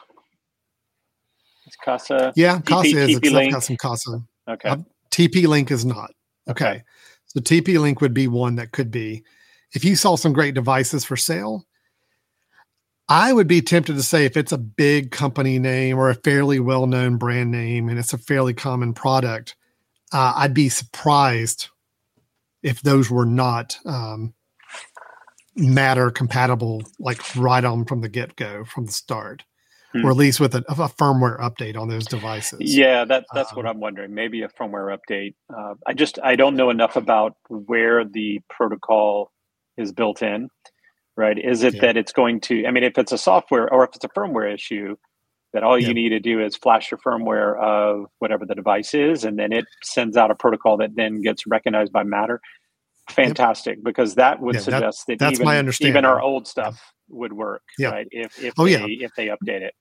C: Is Kasa.
B: Yeah, Kasa TP, is. TP-Link? got some Kasa.
C: Okay. Uh,
B: TP Link is not. Okay. okay. So TP Link would be one that could be. If you saw some great devices for sale, I would be tempted to say if it's a big company name or a fairly well known brand name and it's a fairly common product, uh, I'd be surprised if those were not um, matter compatible, like right on from the get go, from the start, hmm. or at least with a, a, firmware update on those devices.
C: Yeah, that, that's um, what I'm wondering. Maybe a firmware update. Uh, I just I don't know enough about where the protocol is built in. Right? Is it yeah. that it's going to? I mean, if it's a software or if it's a firmware issue, that all you need to do is flash your firmware of whatever the device is, and then it sends out a protocol that then gets recognized by Matter. Fantastic, yep. because that would yeah, suggest that, that even, even our old stuff would work, yep. right? If if oh, they, yeah. if they update it.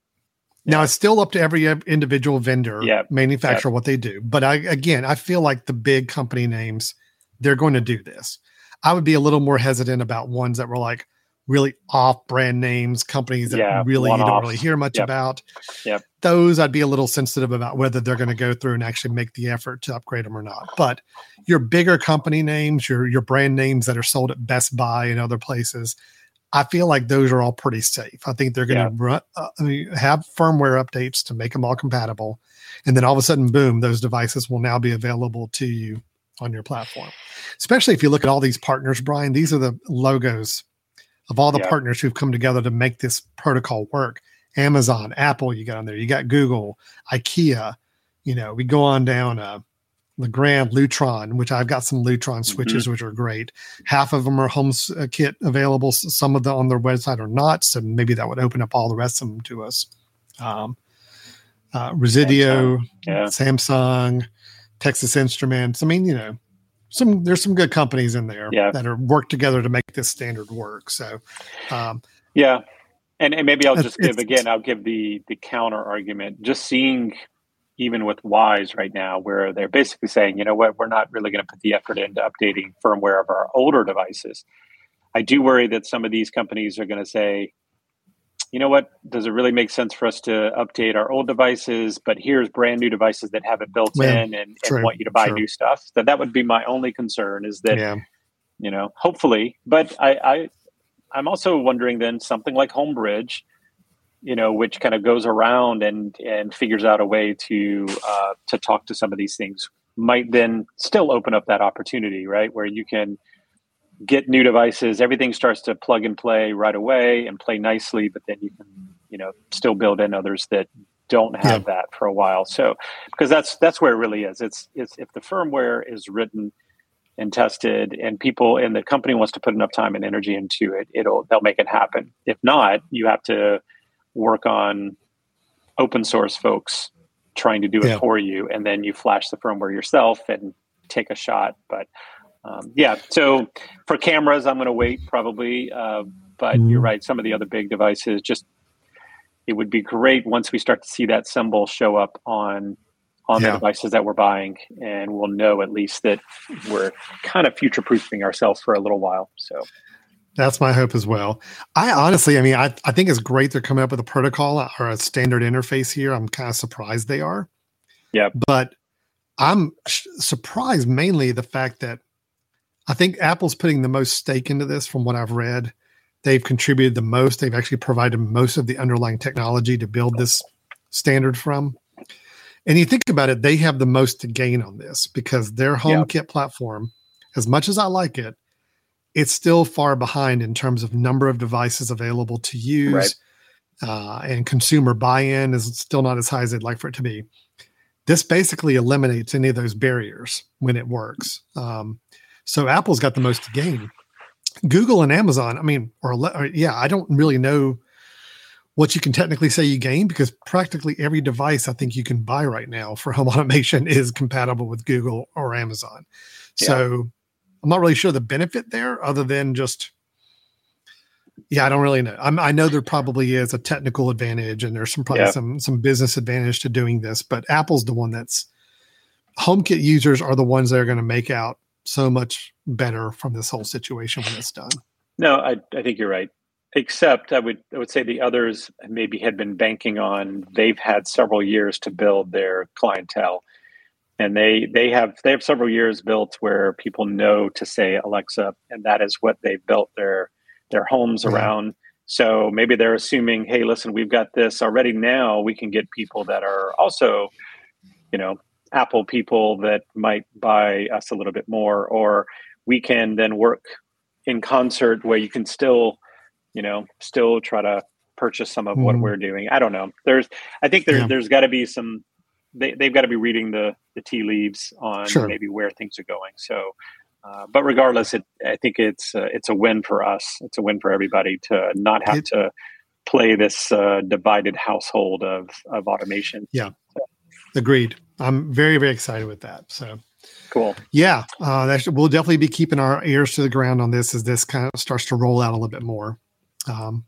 B: Now it's still up to every individual vendor, yep. manufacturer, what they do. But I again, I feel like the big company names, they're going to do this. I would be a little more hesitant about ones that were like, really off brand names, companies that yeah, really you don't really hear much
C: yep.
B: about.
C: Yep.
B: Those I'd be a little sensitive about whether they're going to go through and actually make the effort to upgrade them or not. But your bigger company names, your your brand names that are sold at Best Buy and other places, I feel like those are all pretty safe. I think they're going to uh, have firmware updates to make them all compatible, and then all of a sudden, boom, those devices will now be available to you on your platform. Especially if you look at all these partners, Brian. These are the logos of all the yeah. partners who've come together to make this protocol work. Amazon, Apple, you got on there. You got Google, IKEA. You know, we go on down. Uh, Legrand, Lutron, which I've got some Lutron switches, mm-hmm. which are great. Half of them are home uh, kit available. Some of them on their website are not. So maybe that would open up all the rest of them to us. Um, uh, Resideo, Samsung, yeah. Samsung, Texas Instruments. I mean, you know, some there's some good companies in there
C: yeah.
B: that are work together to make this standard work. So, um,
C: yeah, and and maybe I'll just give again. I'll give the the counter argument. Just seeing even with Wyze right now, where they're basically saying, you know what, we're not really going to put the effort into updating firmware of our older devices. I do worry that some of these companies are going to say, you know what? Does it really make sense for us to update our old devices? But here's brand new devices that have it built yeah, in and, and, want you to buy true. new stuff. That that would be my only concern is that, yeah. you know, hopefully. But I, I I'm also wondering then something like Homebridge, you know, which kind of goes around and and figures out a way to uh, to talk to some of these things, might then still open up that opportunity, right, where you can get new devices, everything starts to plug and play right away and play nicely, but then you can, you know, still build in others that don't have yeah. that for a while. So because that's that's where it really is. It's it's if the firmware is written and tested and people and the company wants to put enough time and energy into it, it'll they'll make it happen. If not, you have to work on open source folks trying to do it
B: Yeah.
C: for you, and then you flash the firmware yourself and take a shot. But um, yeah, so for cameras, I'm going to wait probably. Uh, but
B: Mhm.
C: you're right; some of the other big devices just it would be great once we start to see that symbol show up on on
B: Yeah.
C: the devices that we're buying, and we'll know at least that we're kind of future proofing ourselves for a little while. So
B: That's my hope as well. I honestly, I mean, I, I think it's great they're coming up with a protocol or a standard interface here. I'm kind of surprised they are.
C: Yeah.
B: But I'm sh- surprised mainly the fact that I think Apple's putting the most stake into this from what I've read. They've contributed the most. They've actually provided most of the underlying technology to build this standard from. And you think about it, they have the most to gain on this because their HomeKit platform, as much as I like it, it's still far behind in terms of number of devices available to use.
C: Right.
B: Uh, and consumer buy-in is still not as high as they'd like for it to be. This basically eliminates any of those barriers when it works. Um, so Apple's got the most to gain. Google and Amazon, I mean, or, or yeah, I don't really know what you can technically say you gain because practically every device I think you can buy right now for home automation is compatible with Google or Amazon. So I'm not really sure the benefit there other than just yeah, I don't really know. I'm, I know there probably is a technical advantage and there's some probably
C: Yeah.
B: some some business advantage to doing this, but Apple's the one that's HomeKit users are the ones that are going to make out so much better from this whole situation when it's done.
C: No, I, I think you're right. Except I would I would say the others maybe had been banking on they've had several years to build their clientele. And they they have they have several years built where people know to say Alexa, and that is what they've built their their homes
B: Yeah.
C: around. So maybe they're assuming, hey, listen, we've got this already now. We can get people that are also, you know, Apple people that might buy us a little bit more, or we can then work in concert where you can still, you know, still try to purchase some of what
B: Mhm.
C: we're doing. I don't know. There's, I think there,
B: Yeah.
C: there's got to be some. They, they've got to be reading the the tea leaves on
B: Sure.
C: maybe where things are going. So, uh, but regardless, it I think it's uh, it's a win for us. It's a win for everybody to not have
B: It-
C: to play this uh, divided household of of automation. Yeah.
B: Agreed. I'm very very excited with that. So
C: Cool.
B: yeah, uh, that we'll definitely be keeping our ears to the ground on this as this kind of starts to roll out a little bit more. Um,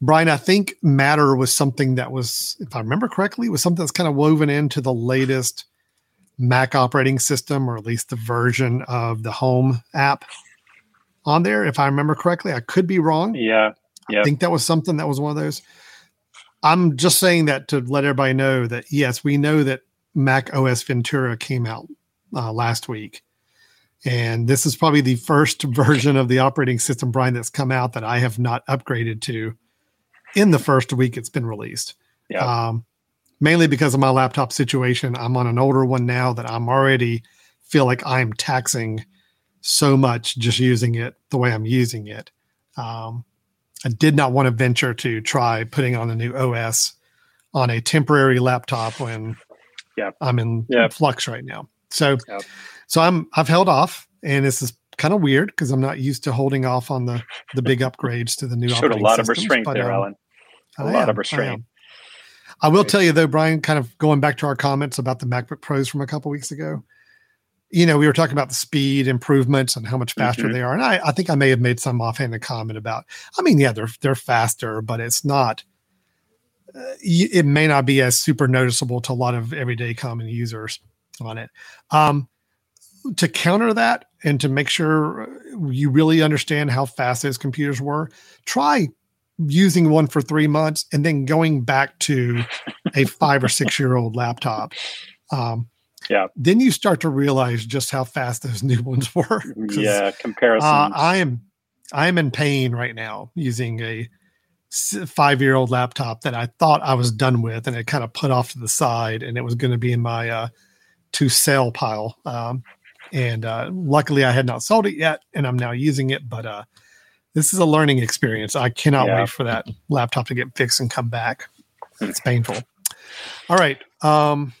B: Brian, I think Matter was something that was, if I remember correctly, was something that's kind of woven into the latest Mac operating system, or at least the version of the Home app on there. If I remember correctly, I could be wrong.
C: Yeah.
B: I think that was something that was one of those. I'm just saying that to let everybody know that yes, we know that Mac OS Ventura came out uh, last week, and this is probably the first version of the operating system, Brian, that's come out that I have not upgraded to in the first week it's been released.
C: Yeah.
B: Um, mainly because of my laptop situation. I'm on an older one now that I'm already feel like I'm taxing so much just using it the way I'm using it. Um, I did not want to venture to try putting on a new OS on a temporary laptop when
C: Yeah.
B: I'm in
C: Yeah.
B: flux right now. So,
C: Yeah.
B: so I'm I've held off, and this is kind of weird because I'm not used to holding off on the the big upgrades to the new.
C: Showed a lot of restraint there,
B: um,
C: Alan. A
B: I
C: lot
B: am,
C: of restraint.
B: am. I will tell you though, Brian, kind of going back to our comments about the MacBook Pros from a couple weeks ago. You know, we were talking about the speed improvements and how much faster
C: Mhm.
B: they are, and I, I think I may have made some offhanded comment about. I mean, yeah, they're they're faster, but it's not. Uh, it may not be as super noticeable to a lot of everyday common users on it. Um, to counter that and to make sure you really understand how fast those computers were, try using one for three months and then going back to a five or six year old laptop. Um,
C: Yeah.
B: Then you start to realize just how fast those new ones were.
C: Yeah, comparison.
B: Uh, I am I am in pain right now using a five year old laptop that I thought I was done with, and it kind of put off to the side, and it was going to be in my uh, to sell pile. Um, and uh, luckily, I had not sold it yet, and I'm now using it. But uh, this is a learning experience. I cannot
C: Yeah.
B: wait for that laptop to get fixed and come back. It's painful. All right. Um,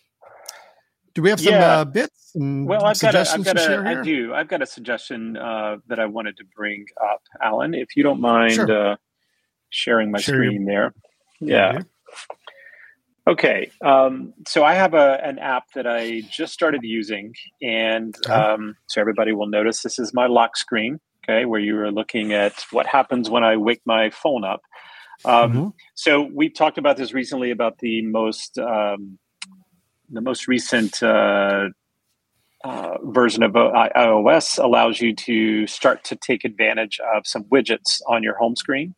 B: do we have some
C: Yeah.
B: uh, bits
C: well, I've got a, I've got a, I do. I've got a suggestion uh, that I wanted to bring up, Alan, if you don't mind
B: Sure.
C: uh, sharing my
B: your-
C: screen there. Yeah. Okay, um, so I have a, an app that I just started using, and um, so everybody will notice this is my lock screen. Okay, where you are looking at what happens when I wake my phone up. Um, mm-hmm. So we talked about this recently about the most um, the most recent uh, uh, version of iOS allows you to start to take advantage of some widgets on your home screen.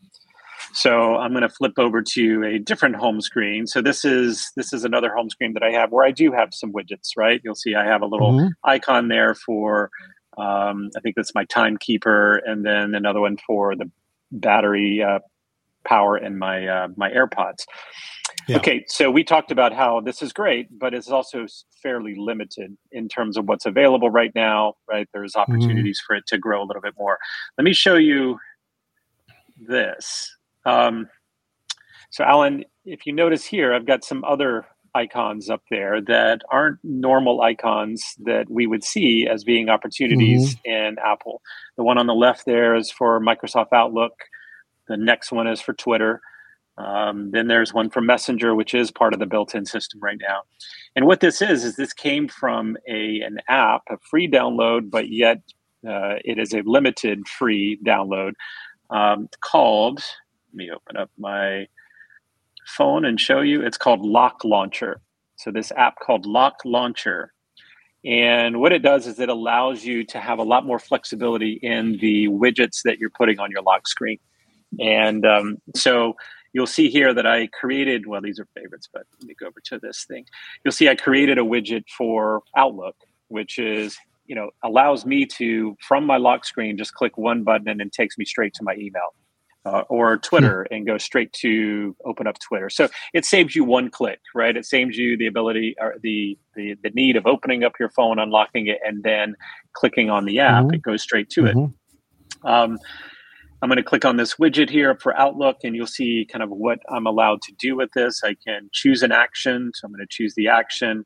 C: So I'm going to flip over to a different home screen. So this is this is another home screen that I have where I do have some widgets. Right, you'll see I have a little mm-hmm. icon there for um, I think that's my timekeeper, and then another one for the battery uh, power in my uh, my AirPods. Yeah. Okay, so we talked about how this is great, but it's also fairly limited in terms of what's available right now. Right, there's mm-hmm. opportunities mm. for it to grow a little bit more. Let me show you this. Um, so, Alan, if you notice here, I've got some other icons up there that aren't normal icons that we would see as being opportunities mm-hmm. in Apple. The one on the left there is for Microsoft Outlook. The next one is for Twitter. Um, then there's one for Messenger, which is part of the built-in system right now. And what this is is this came from a an app, a free download, but yet uh, it is a limited free download um, called. Let me open up my phone and show you. It's called Lock Launcher. So this app called Lock Launcher. And what it does is it allows you to have a lot more flexibility in the widgets that you're putting on your lock screen. And um, so you'll see here that I created, well, these are favorites, but let me go over to this thing. You'll see I created a widget for Outlook, which is, you know, allows me to, from my lock screen, just click one button and it takes me straight to my email. Uh, or Twitter hmm. and go straight to open up Twitter. So it saves you one click, right? It saves you the ability or the the, the need of opening up your phone, unlocking it, and then clicking on the app. Mm-hmm. It goes straight to mm-hmm. it. Um, I'm going to click on this widget here for Outlook, and you'll see kind of what I'm allowed to do with this. I can choose an action, so I'm going to choose the action.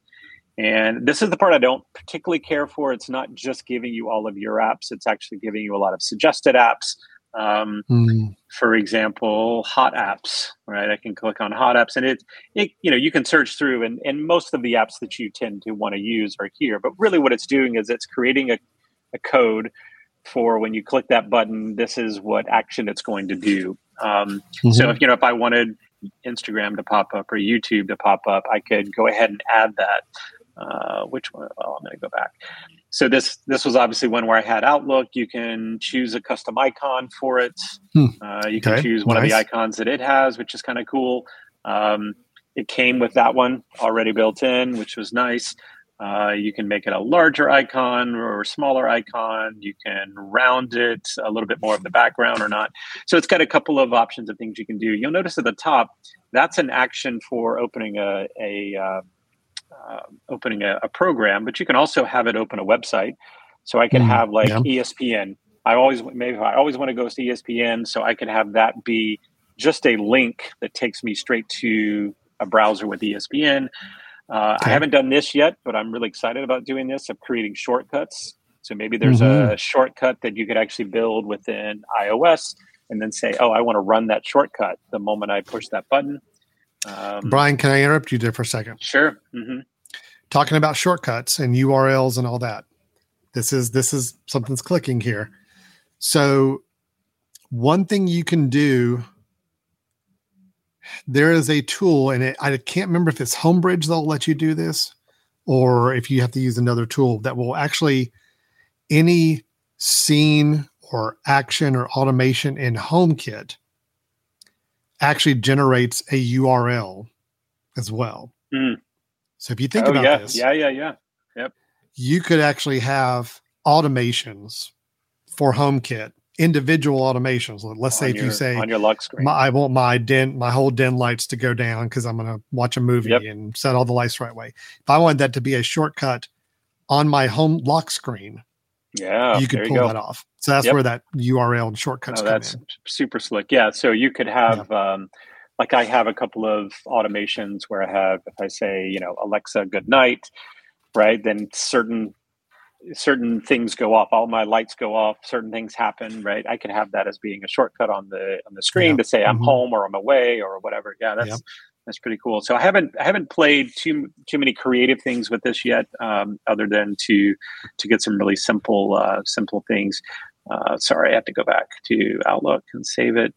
C: And this is the part I don't particularly care for. It's not just giving you all of your apps, it's actually giving you a lot of suggested apps. Um, mm. For example, hot apps, right? I can click on hot apps and it, it, you know, you can search through and, and most of the apps that you tend to want to use are here. But really what it's doing is it's creating a, a code for when you click that button, this is what action it's going to do. Um, mm-hmm. So if you know if I wanted Instagram to pop up or YouTube to pop up, I could go ahead and add that. Uh, which one? Well, I'm going to go back. So this this was obviously one where I had Outlook. You can choose a custom icon for it. Hmm. Uh, you can okay. choose one nice. of the icons that it has, which is kind of cool. Um, it came with that one already built in, which was nice. Uh, you can make it a larger icon or a smaller icon. You can round it a little bit more of the background or not. So it's got a couple of options of things you can do. You'll notice at the top, that's an action for opening a, a uh, opening a, a, program, but you can also have it open a website. So I can mm, have like yeah. ESPN. I always maybe I always want to go to ESPN, so I can have that be just a link that takes me straight to a browser with ESPN. Uh, okay. I haven't done this yet, but I'm really excited about doing this of creating shortcuts. So maybe there's mm-hmm. a shortcut that you could actually build within iOS and then say, oh, I want to run that shortcut the moment I push that button.
B: Um, Brian, can I interrupt you there for a second?
C: Sure. Mm-hmm.
B: Talking about shortcuts and URLs and all that. This is this is something's clicking here. So one thing you can do there is a tool, and it, I can't remember if it's Homebridge that'll let you do this, or if you have to use another tool that will actually any scene or action or automation in HomeKit actually generates a URL as well. Mm. So if you think oh, about
C: yeah.
B: this,
C: yeah, yeah, yeah, yep,
B: you could actually have automations for HomeKit individual automations. Let's say if
C: your,
B: you say
C: on your lock screen,
B: my, I want my den, my whole den lights to go down because I'm going to watch a movie yep. and set all the lights the right way. If I wanted that to be a shortcut on my home lock screen,
C: yeah,
B: you could pull that off. So that's yep. where that URL shortcuts. Oh, that's in.
C: super slick. Yeah, so you could have. Yeah. Um, like I have a couple of automations where I have, if I say, you know, Alexa, good night, right? Then certain certain things go off all my lights go off certain things happen right i can have that as being a shortcut on the on the screen yeah. to say i'm mm-hmm. home or i'm away or whatever yeah that's yeah. That's pretty cool. So I haven't I haven't played too too many creative things with this yet, um, other than to to get some really simple uh, simple things. Uh, sorry, I have to go back to Outlook and save it.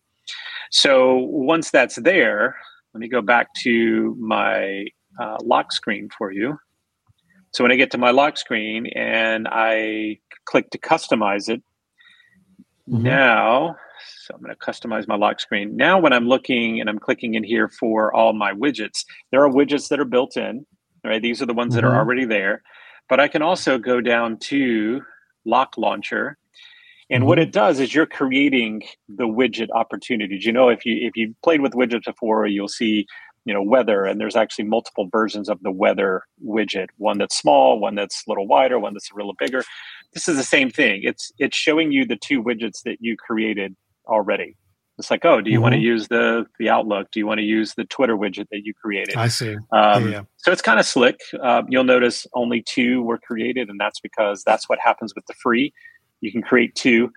C: So once that's there, let me go back to my uh, lock screen for you. So when I get to my lock screen and I click to customize it, mm-hmm. now, so I'm going to customize my lock screen. Now, when I'm looking and I'm clicking in here for all my widgets, there are widgets that are built in. Right, these are the ones mm-hmm. that are mm-hmm. already there. But I can also go down to Lock Launcher and mm-hmm. what it does is you're creating the widget opportunities. You know, if you if you played with widgets before, you'll see you know weather, and there's actually multiple versions of the weather widget. One that's small, one that's a little wider, one that's a little bigger. This is the same thing. It's it's showing you the two widgets that you created already. It's like, oh, do you mm-hmm. want to use the the Outlook? Do you want to use the Twitter widget that you created?
B: I see.
C: Um, yeah. So it's kind of slick. Uh, you'll notice only two were created, and that's because that's what happens with the free you can create two.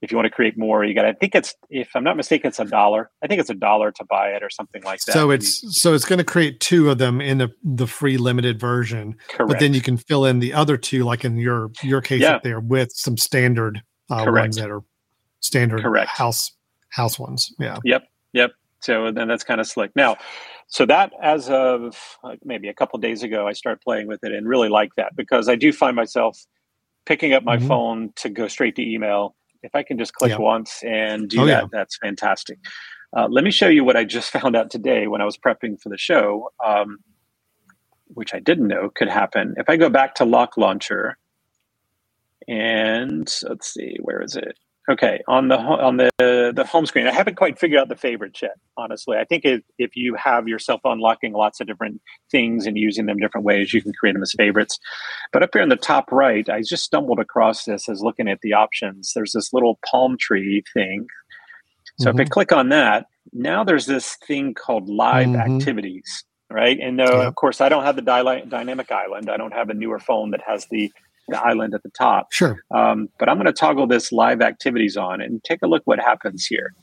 C: If you want to create more, you got. I think it's, if I'm not mistaken, it's a dollar. I think it's a dollar to buy it or something like that.
B: So it's so it's going to create two of them in the the free limited version. Correct. But then you can fill in the other two, like in your your case yeah. up there, with some standard uh, ones that are standard Correct. house house ones. Yeah.
C: Yep. Yep. So then that's kind of slick. Now, so that as of maybe a couple days ago, I started playing with it and really like that because I do find myself picking up my mm-hmm. phone to go straight to email. If I can just click once and do oh, that, yeah. that's fantastic. Uh, let me show you what I just found out today when I was prepping for the show, um, which I didn't know could happen. If I go back to Lock Launcher, and let's see, where is it? Okay, on the on the the home screen, I haven't quite figured out the favorites yet. Honestly, I think if, if you have yourself unlocking lots of different things and using them different ways, you can create them as favorites. But up here in the top right, I just stumbled across this as looking at the options. There's this little palm tree thing. So mm-hmm. if I mm-hmm. click on that, now there's this thing called live mm-hmm. activities, right? And uh, yeah. of course, I don't have the dy- dynamic island. I don't have a newer phone that has the the island at the top.
B: Sure.
C: Um, but I'm going to toggle this live activities on and take a look what happens here,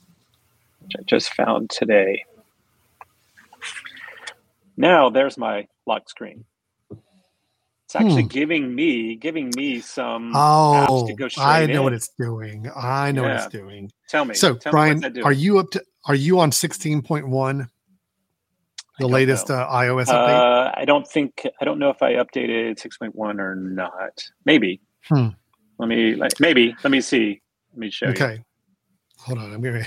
C: which I just found today. Now there's my lock screen. It's actually hmm. giving me giving me some
B: oh, I know in. what it's doing. I know yeah. what it's doing.
C: Tell me.
B: So,
C: Tell
B: Brian, me are you up to? Are you on sixteen point one? The latest uh, iOS update?
C: Uh, I don't think I don't know if I updated 6.1 or not. Maybe. Hmm. Let me like, maybe. Let me see. Let me show
B: okay.
C: you.
B: Okay. Hold on. I'm
C: to.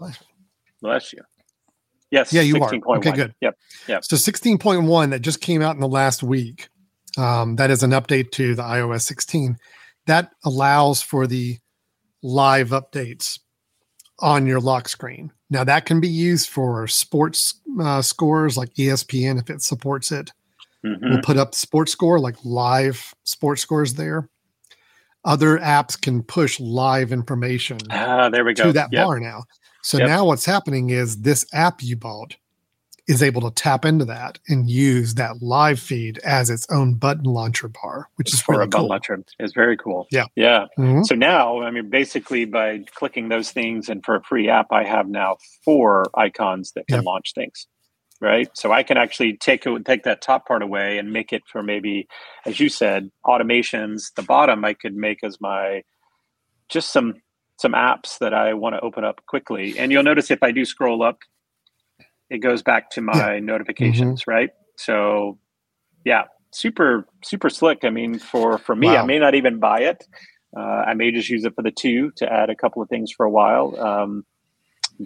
C: Uh, bless you. Yes.
B: Yeah, you 16. are. Okay, good.
C: Yep. Yep.
B: So 16.1 that just came out in the last week. Um, that is an update to the iOS 16 that allows for the live updates on your lock screen. Now that can be used for sports uh, scores like ESPN if it supports it. Mm-hmm. We'll put up sports score like live sports scores there. Other apps can push live information.
C: Ah, there we go.
B: To that yep. bar now. So yep. now what's happening is this app you bought is able to tap into that and use that live feed as its own button launcher bar, which is
C: for
B: really
C: a button launcher. It's very cool.
B: Yeah,
C: yeah. Mm-hmm. So now, I mean, basically, by clicking those things and for a free app, I have now four icons that can launch things. Right, so I can actually take it, take that top part away and make it for maybe, as you said, automations. The bottom I could make as my just some some apps that I want to open up quickly. And you'll notice if I do scroll up it goes back to my yeah. notifications, mm-hmm. right? So, yeah, super super slick. I mean, for for me, wow. I may not even buy it. Uh, I may just use it for the two to add a couple of things for a while. Um,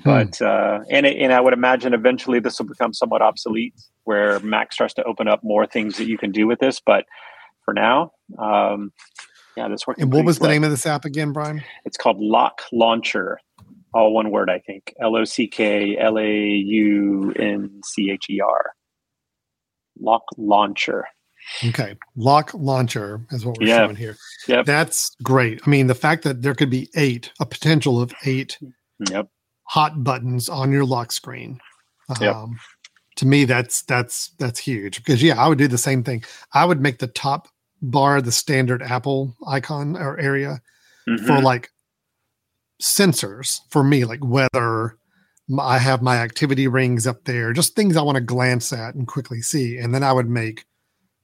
C: but hmm. uh, and it, and I would imagine eventually this will become somewhat obsolete, where Mac starts to open up more things that you can do with this. But for now, um, yeah, this works.
B: And what was the name of this app again, Brian?
C: It's called Lock Launcher all one word, I think. L O C K L A U N C H E R. Lock launcher.
B: Okay. Lock launcher is what we're yeah. showing here. Yep. That's great. I mean, the fact that there could be eight, a potential of eight
C: yep.
B: hot buttons on your lock screen. Yep. Um, to me, that's that's that's huge because yeah, I would do the same thing. I would make the top bar the standard Apple icon or area mm-hmm. for like sensors for me, like weather, I have my activity rings up there, just things I want to glance at and quickly see. And then I would make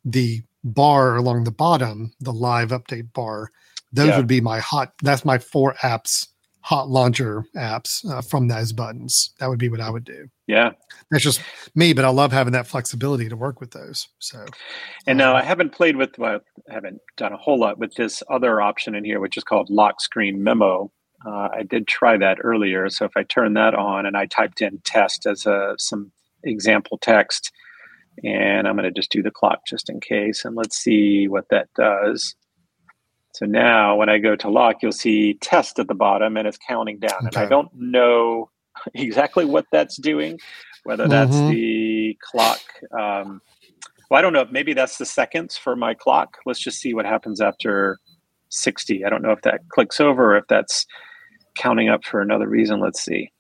B: the bar along the bottom, the live update bar. Those yeah. would be my hot, that's my four apps, hot launcher apps uh, from those buttons. That would be what I would do.
C: Yeah.
B: That's just me, but I love having that flexibility to work with those. So,
C: and now I haven't played with, well, I haven't done a whole lot with this other option in here, which is called lock screen memo. Uh, I did try that earlier. So if I turn that on and I typed in test as a, some example text, and I'm going to just do the clock just in case, and let's see what that does. So now when I go to lock, you'll see test at the bottom and it's counting down. Okay. And I don't know exactly what that's doing, whether that's mm-hmm. the clock. Um, well, I don't know. Maybe that's the seconds for my clock. Let's just see what happens after 60. I don't know if that clicks over or if that's counting up for another reason. Let's see.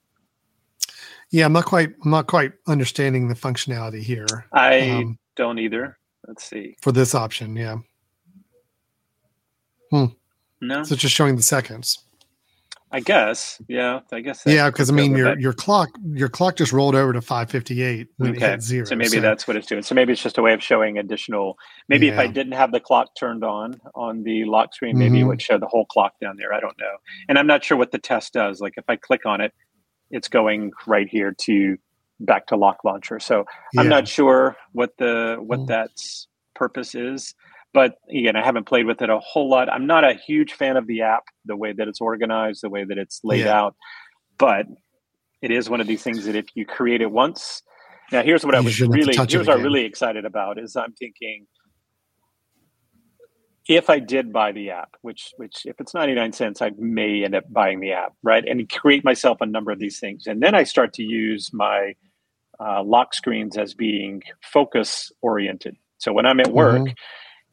B: Yeah, I'm not quite I'm not quite understanding the functionality here.
C: I um, don't either. Let's see.
B: For this option, yeah. Hmm. No. So it's just showing the seconds.
C: I guess, yeah. I guess.
B: Yeah, because I mean, your your clock your clock just rolled over to 558 when okay. it hit zero.
C: So maybe so. that's what it's doing. So maybe it's just a way of showing additional. Maybe yeah. if I didn't have the clock turned on on the lock screen, maybe mm-hmm. it would show the whole clock down there. I don't know, and I'm not sure what the test does. Like if I click on it, it's going right here to back to lock launcher. So yeah. I'm not sure what the what mm. that's purpose is. But again, I haven't played with it a whole lot. I'm not a huge fan of the app, the way that it's organized, the way that it's laid yeah. out. But it is one of these things that if you create it once, now here's what you I was really here's what I'm really excited about is I'm thinking if I did buy the app, which which if it's 99 cents, I may end up buying the app, right? And create myself a number of these things. And then I start to use my uh, lock screens as being focus oriented. So when I'm at work, mm-hmm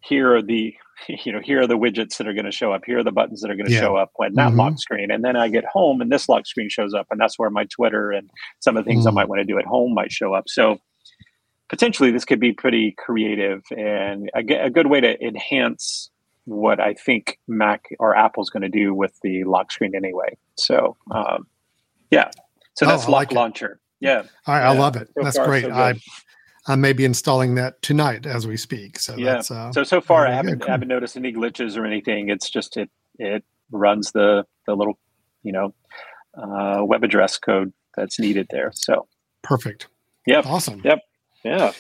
C: here are the you know here are the widgets that are going to show up here are the buttons that are going to yeah. show up when that mm-hmm. lock screen and then i get home and this lock screen shows up and that's where my twitter and some of the things mm-hmm. i might want to do at home might show up so potentially this could be pretty creative and a, a good way to enhance what i think mac or apple's going to do with the lock screen anyway so um, yeah so that's oh, lock like launcher it. yeah
B: I,
C: yeah.
B: Love it so that's great so i I may be installing that tonight as we speak. So
C: yeah. Uh, so so far, I haven't cool. haven't noticed any glitches or anything. It's just it it runs the the little you know uh, web address code that's needed there. So
B: perfect.
C: Yep.
B: Awesome.
C: Yep. Yeah.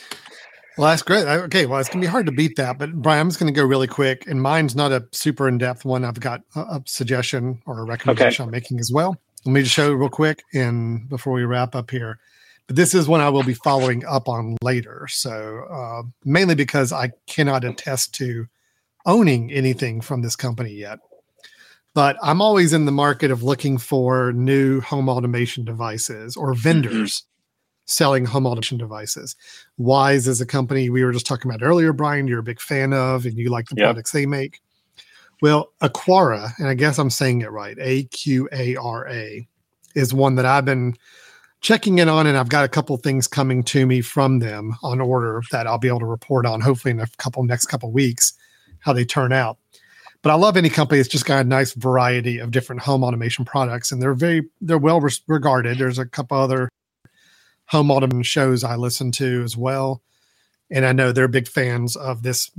B: Well, that's great. Okay, well, it's gonna be hard to beat that, but Brian, I'm just gonna go really quick, and mine's not a super in depth one. I've got a, a suggestion or a recommendation okay. I'm making as well. Let me just show you real quick, and before we wrap up here but this is one I will be following up on later. So uh, mainly because I cannot attest to owning anything from this company yet. But I'm always in the market of looking for new home automation devices or mm-hmm. vendors selling home automation devices. Wyze is a company we were just talking about earlier, Brian, you're a big fan of and you like the yep. products they make. Well, Aqara, and I guess I'm saying it right, A Q A R A, is one that I've been checking in on, and I've got a couple things coming to me from them on order that I'll be able to report on hopefully in a couple next couple weeks how they turn out. But I love any company that's just got a nice variety of different home automation products, and they're very they're well regarded. There's a couple other home automation shows I listen to as well, and I know they're big fans of this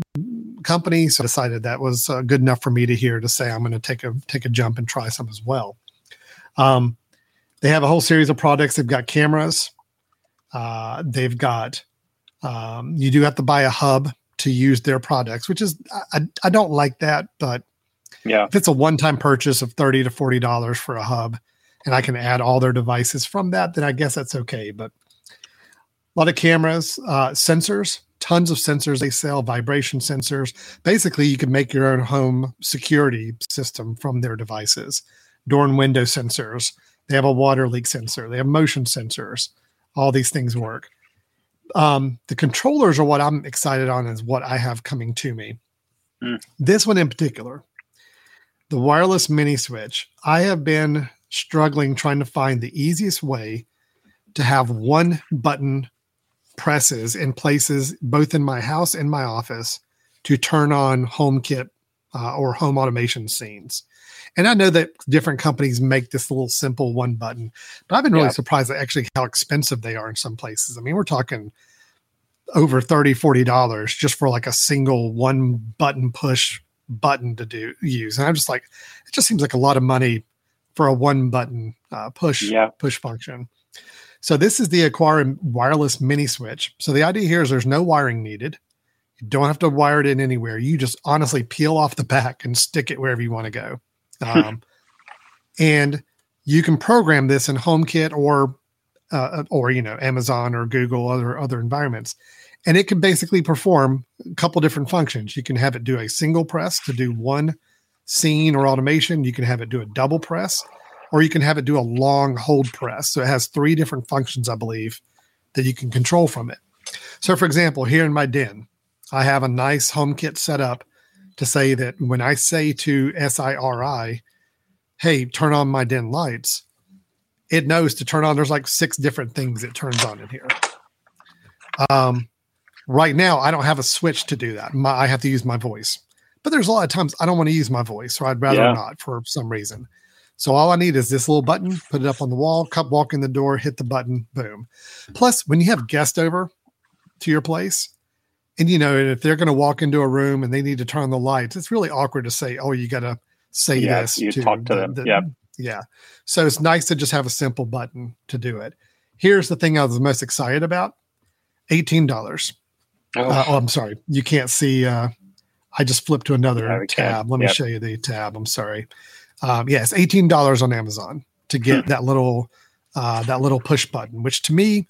B: company. So I decided that was uh, good enough for me to hear to say I'm going to take a take a jump and try some as well. Um, they have a whole series of products. They've got cameras. Uh, they've got um, you do have to buy a hub to use their products, which is I, I don't like that, but
C: yeah,
B: if it's a one-time purchase of thirty to forty dollars for a hub, and I can add all their devices from that, then I guess that's okay. But a lot of cameras, uh, sensors, tons of sensors they sell, vibration sensors. Basically, you can make your own home security system from their devices. Door and window sensors, they have a water leak sensor. They have motion sensors. All these things work. Um, the controllers are what I'm excited on, is what I have coming to me. Mm. This one in particular, the wireless mini switch. I have been struggling trying to find the easiest way to have one button presses in places both in my house and my office to turn on HomeKit uh, or home automation scenes. And I know that different companies make this little simple one button, but I've been really yeah. surprised at actually how expensive they are in some places. I mean, we're talking over 30 40 dollars just for like a single one button push button to do use and i'm just like it just seems like a lot of money for a one button uh, push yeah. push function so this is the Aqara wireless mini switch so the idea here is there's no wiring needed you don't have to wire it in anywhere you just honestly peel off the back and stick it wherever you want to go um, and you can program this in HomeKit or uh, or you know Amazon or Google other other environments, and it can basically perform a couple different functions. You can have it do a single press to do one scene or automation. You can have it do a double press, or you can have it do a long hold press. So it has three different functions, I believe, that you can control from it. So, for example, here in my den, I have a nice HomeKit set up to say that when I say to SIRI, hey, turn on my den lights, it knows to turn on. There's like six different things it turns on in here. Um, right now, I don't have a switch to do that. My, I have to use my voice. But there's a lot of times I don't want to use my voice, or I'd rather yeah. not for some reason. So all I need is this little button, put it up on the wall, cup walk in the door, hit the button, boom. Plus, when you have guests over to your place, and you know, if they're going to walk into a room and they need to turn the lights, it's really awkward to say, "Oh, you got to say yeah, this."
C: You to talk to the, them. yeah,
B: yeah. So it's nice to just have a simple button to do it. Here's the thing I was most excited about: eighteen dollars. Oh. Uh, oh. I'm sorry, you can't see. Uh, I just flipped to another tab. Let yep. me show you the tab. I'm sorry. Um, yes, yeah, eighteen dollars on Amazon to get hmm. that little uh, that little push button, which to me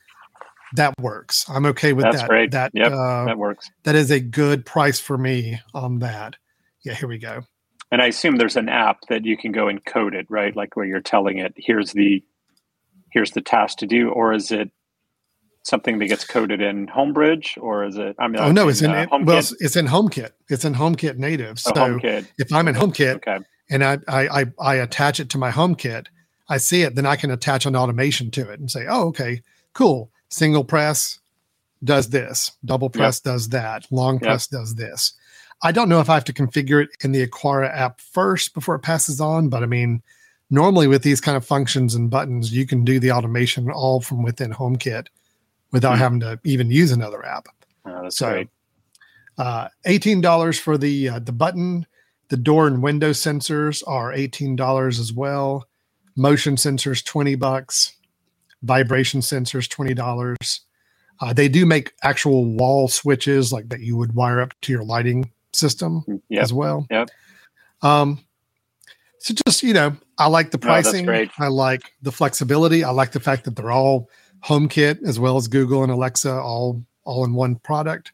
B: that works. I'm okay with
C: That's
B: that.
C: Great.
B: That
C: yep, uh, that works.
B: That is a good price for me on that. Yeah, here we go.
C: And I assume there's an app that you can go and code it, right? Like where you're telling it, here's the here's the task to do, or is it something that gets coded in Homebridge, or is it? I mean,
B: oh no, it's in, uh, it, well, it's in HomeKit. It's in HomeKit native. Oh, so oh, HomeKit. if I'm in HomeKit okay. and I, I I I attach it to my HomeKit, I see it, then I can attach an automation to it and say, oh, okay, cool single press does this, double press yep. does that, long yep. press does this. I don't know if I have to configure it in the Aqara app first before it passes on, but I mean, normally with these kind of functions and buttons, you can do the automation all from within HomeKit without mm having to even use another app.
C: Oh, that's so, great.
B: Uh, eighteen dollars for the uh, the button. The door and window sensors are eighteen dollars as well. Motion sensors twenty bucks vibration sensors, twenty dollars. Uh, they do make actual wall switches like that you would wire up to your lighting system mm, yep. as well.
C: Yep.
B: Um, so just you know, I like the pricing. No, I like the flexibility. I like the fact that they're all HomeKit as well as Google and Alexa all all in one product.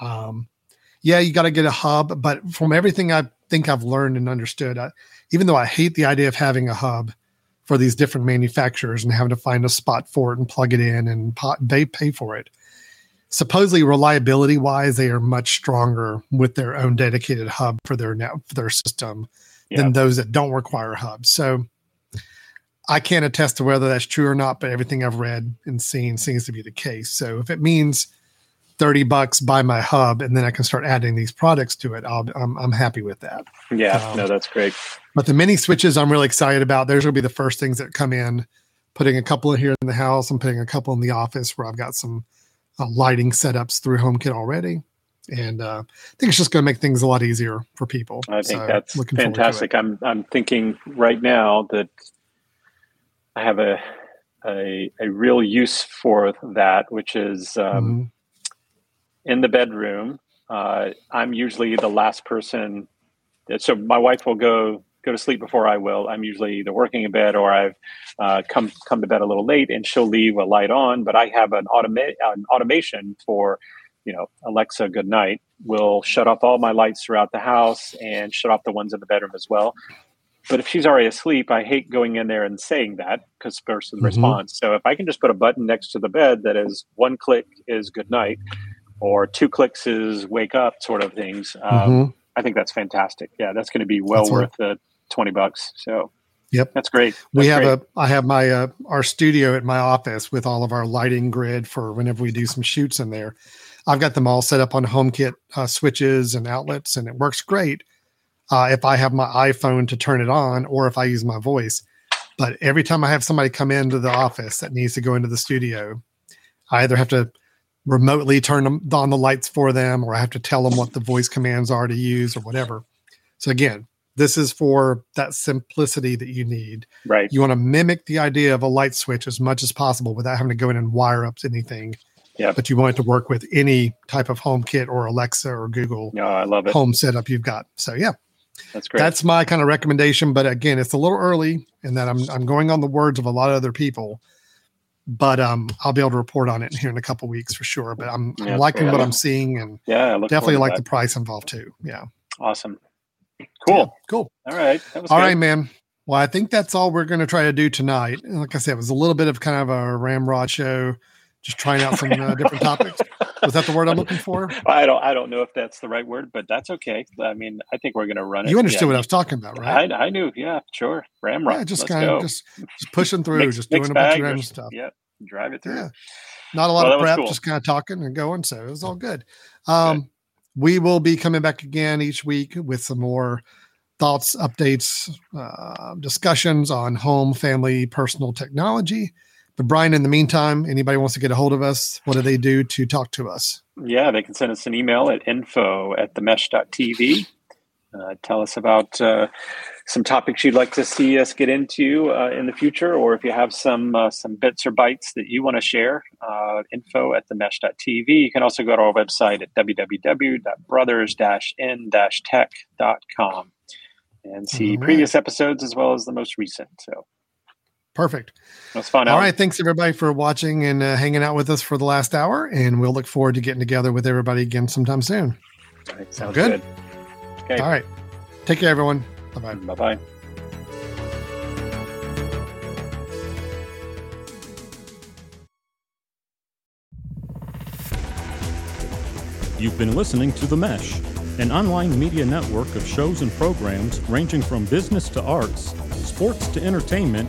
B: Um, yeah, you got to get a hub, but from everything I think I've learned and understood, I, even though I hate the idea of having a hub, for these different manufacturers and having to find a spot for it and plug it in and they pay for it. Supposedly, reliability wise, they are much stronger with their own dedicated hub for their net, for their system yeah. than those that don't require hubs. So I can't attest to whether that's true or not, but everything I've read and seen seems to be the case. So if it means 30 bucks buy my hub and then I can start adding these products to it. i am I'm, I'm happy with that.
C: Yeah, um, no, that's great.
B: But the mini switches I'm really excited about. There's going to be the first things that come in, putting a couple here in the house. I'm putting a couple in the office where I've got some uh, lighting setups through HomeKit already. And uh, I think it's just going to make things a lot easier for people.
C: I think so that's fantastic. I'm, I'm thinking right now that I have a, a, a real use for that, which is, um, mm-hmm in the bedroom. Uh, I'm usually the last person. So my wife will go go to sleep before I will. I'm usually either working in bed or I've uh, come come to bed a little late, and she'll leave a light on. But I have an automa- an automation for, you know, Alexa, good night. Will shut off all my lights throughout the house and shut off the ones in the bedroom as well. But if she's already asleep, I hate going in there and saying that because first the mm-hmm. response. So if I can just put a button next to the bed that is one click is good night, or two clicks is wake up sort of things. Um, mm-hmm. I think that's fantastic. Yeah, that's going to be well that's worth the twenty bucks. So,
B: yep,
C: that's great. That's
B: we have
C: great.
B: a. I have my uh, our studio at my office with all of our lighting grid for whenever we do some shoots in there. I've got them all set up on HomeKit uh, switches and outlets, and it works great. uh, if I have my iPhone to turn it on or if I use my voice. But every time I have somebody come into the office that needs to go into the studio, I either have to remotely turn them, on the lights for them or I have to tell them what the voice commands are to use or whatever. So again, this is for that simplicity that you need.
C: Right.
B: You want to mimic the idea of a light switch as much as possible without having to go in and wire up anything.
C: Yeah.
B: But you want it to work with any type of HomeKit or Alexa or Google
C: no, I love it.
B: home setup you've got. So yeah.
C: That's great.
B: That's my kind of recommendation. But again, it's a little early and that I'm I'm going on the words of a lot of other people. But um I'll be able to report on it here in a couple weeks for sure. But I'm,
C: Yeah,
B: I'm liking what I'm seeing and
C: yeah,
B: definitely like the price involved too. Yeah.
C: awesome. Cool.
B: Yeah, cool.
C: All right. That was
B: All
C: good.
B: right, man. Well, I think that's all we're going to try to do tonight. And like I said, it was a little bit of kind of a ramrod show, just trying out some uh, different topics. Was that the word I'm looking for?
C: I don't. I don't know if that's the right word, but that's okay. I mean, I think we're going to run it.
B: You understood
C: yeah.
B: what I was talking about, right?
C: I, I knew. Yeah, sure. Ramrod.
B: yeah, just
C: Let's
B: kind
C: go.
B: of just, just pushing through,
C: Mix-
B: just doing a bunch of random stuff.
C: Yeah, drive it through.
B: Yeah. Not a lot
C: Well,
B: of prep,
C: cool.
B: just kind of talking and going. So it was all good. Um, We will be coming back again each week with some more thoughts, updates, uh, discussions on home, family, personal technology. But Brian, in the meantime, anybody wants to get a hold of us, what do they do to talk to us?
C: Yeah, they can send us an email at info at themesh.tv. Uh, tell us about uh, some topics you'd like to see us get into uh, in the future, or if you have some uh, some bits or bytes that you want to share, uh, info at themesh.tv. You can also go to our website at www.brothers-n-tech.com and see
B: right.
C: previous episodes as well as the most recent. So
B: Perfect.
C: it was fun.
B: All
C: Alan.
B: right. Thanks everybody for watching and uh, hanging out with us for the last hour. And we'll look forward to getting together with everybody again sometime soon.
C: All right, sounds
B: Good?
C: good. Okay.
B: All right. Take care, everyone. Bye bye.
C: Bye bye.
A: You've been listening to The Mesh, an online media network of shows and programs ranging from business to arts, sports to entertainment,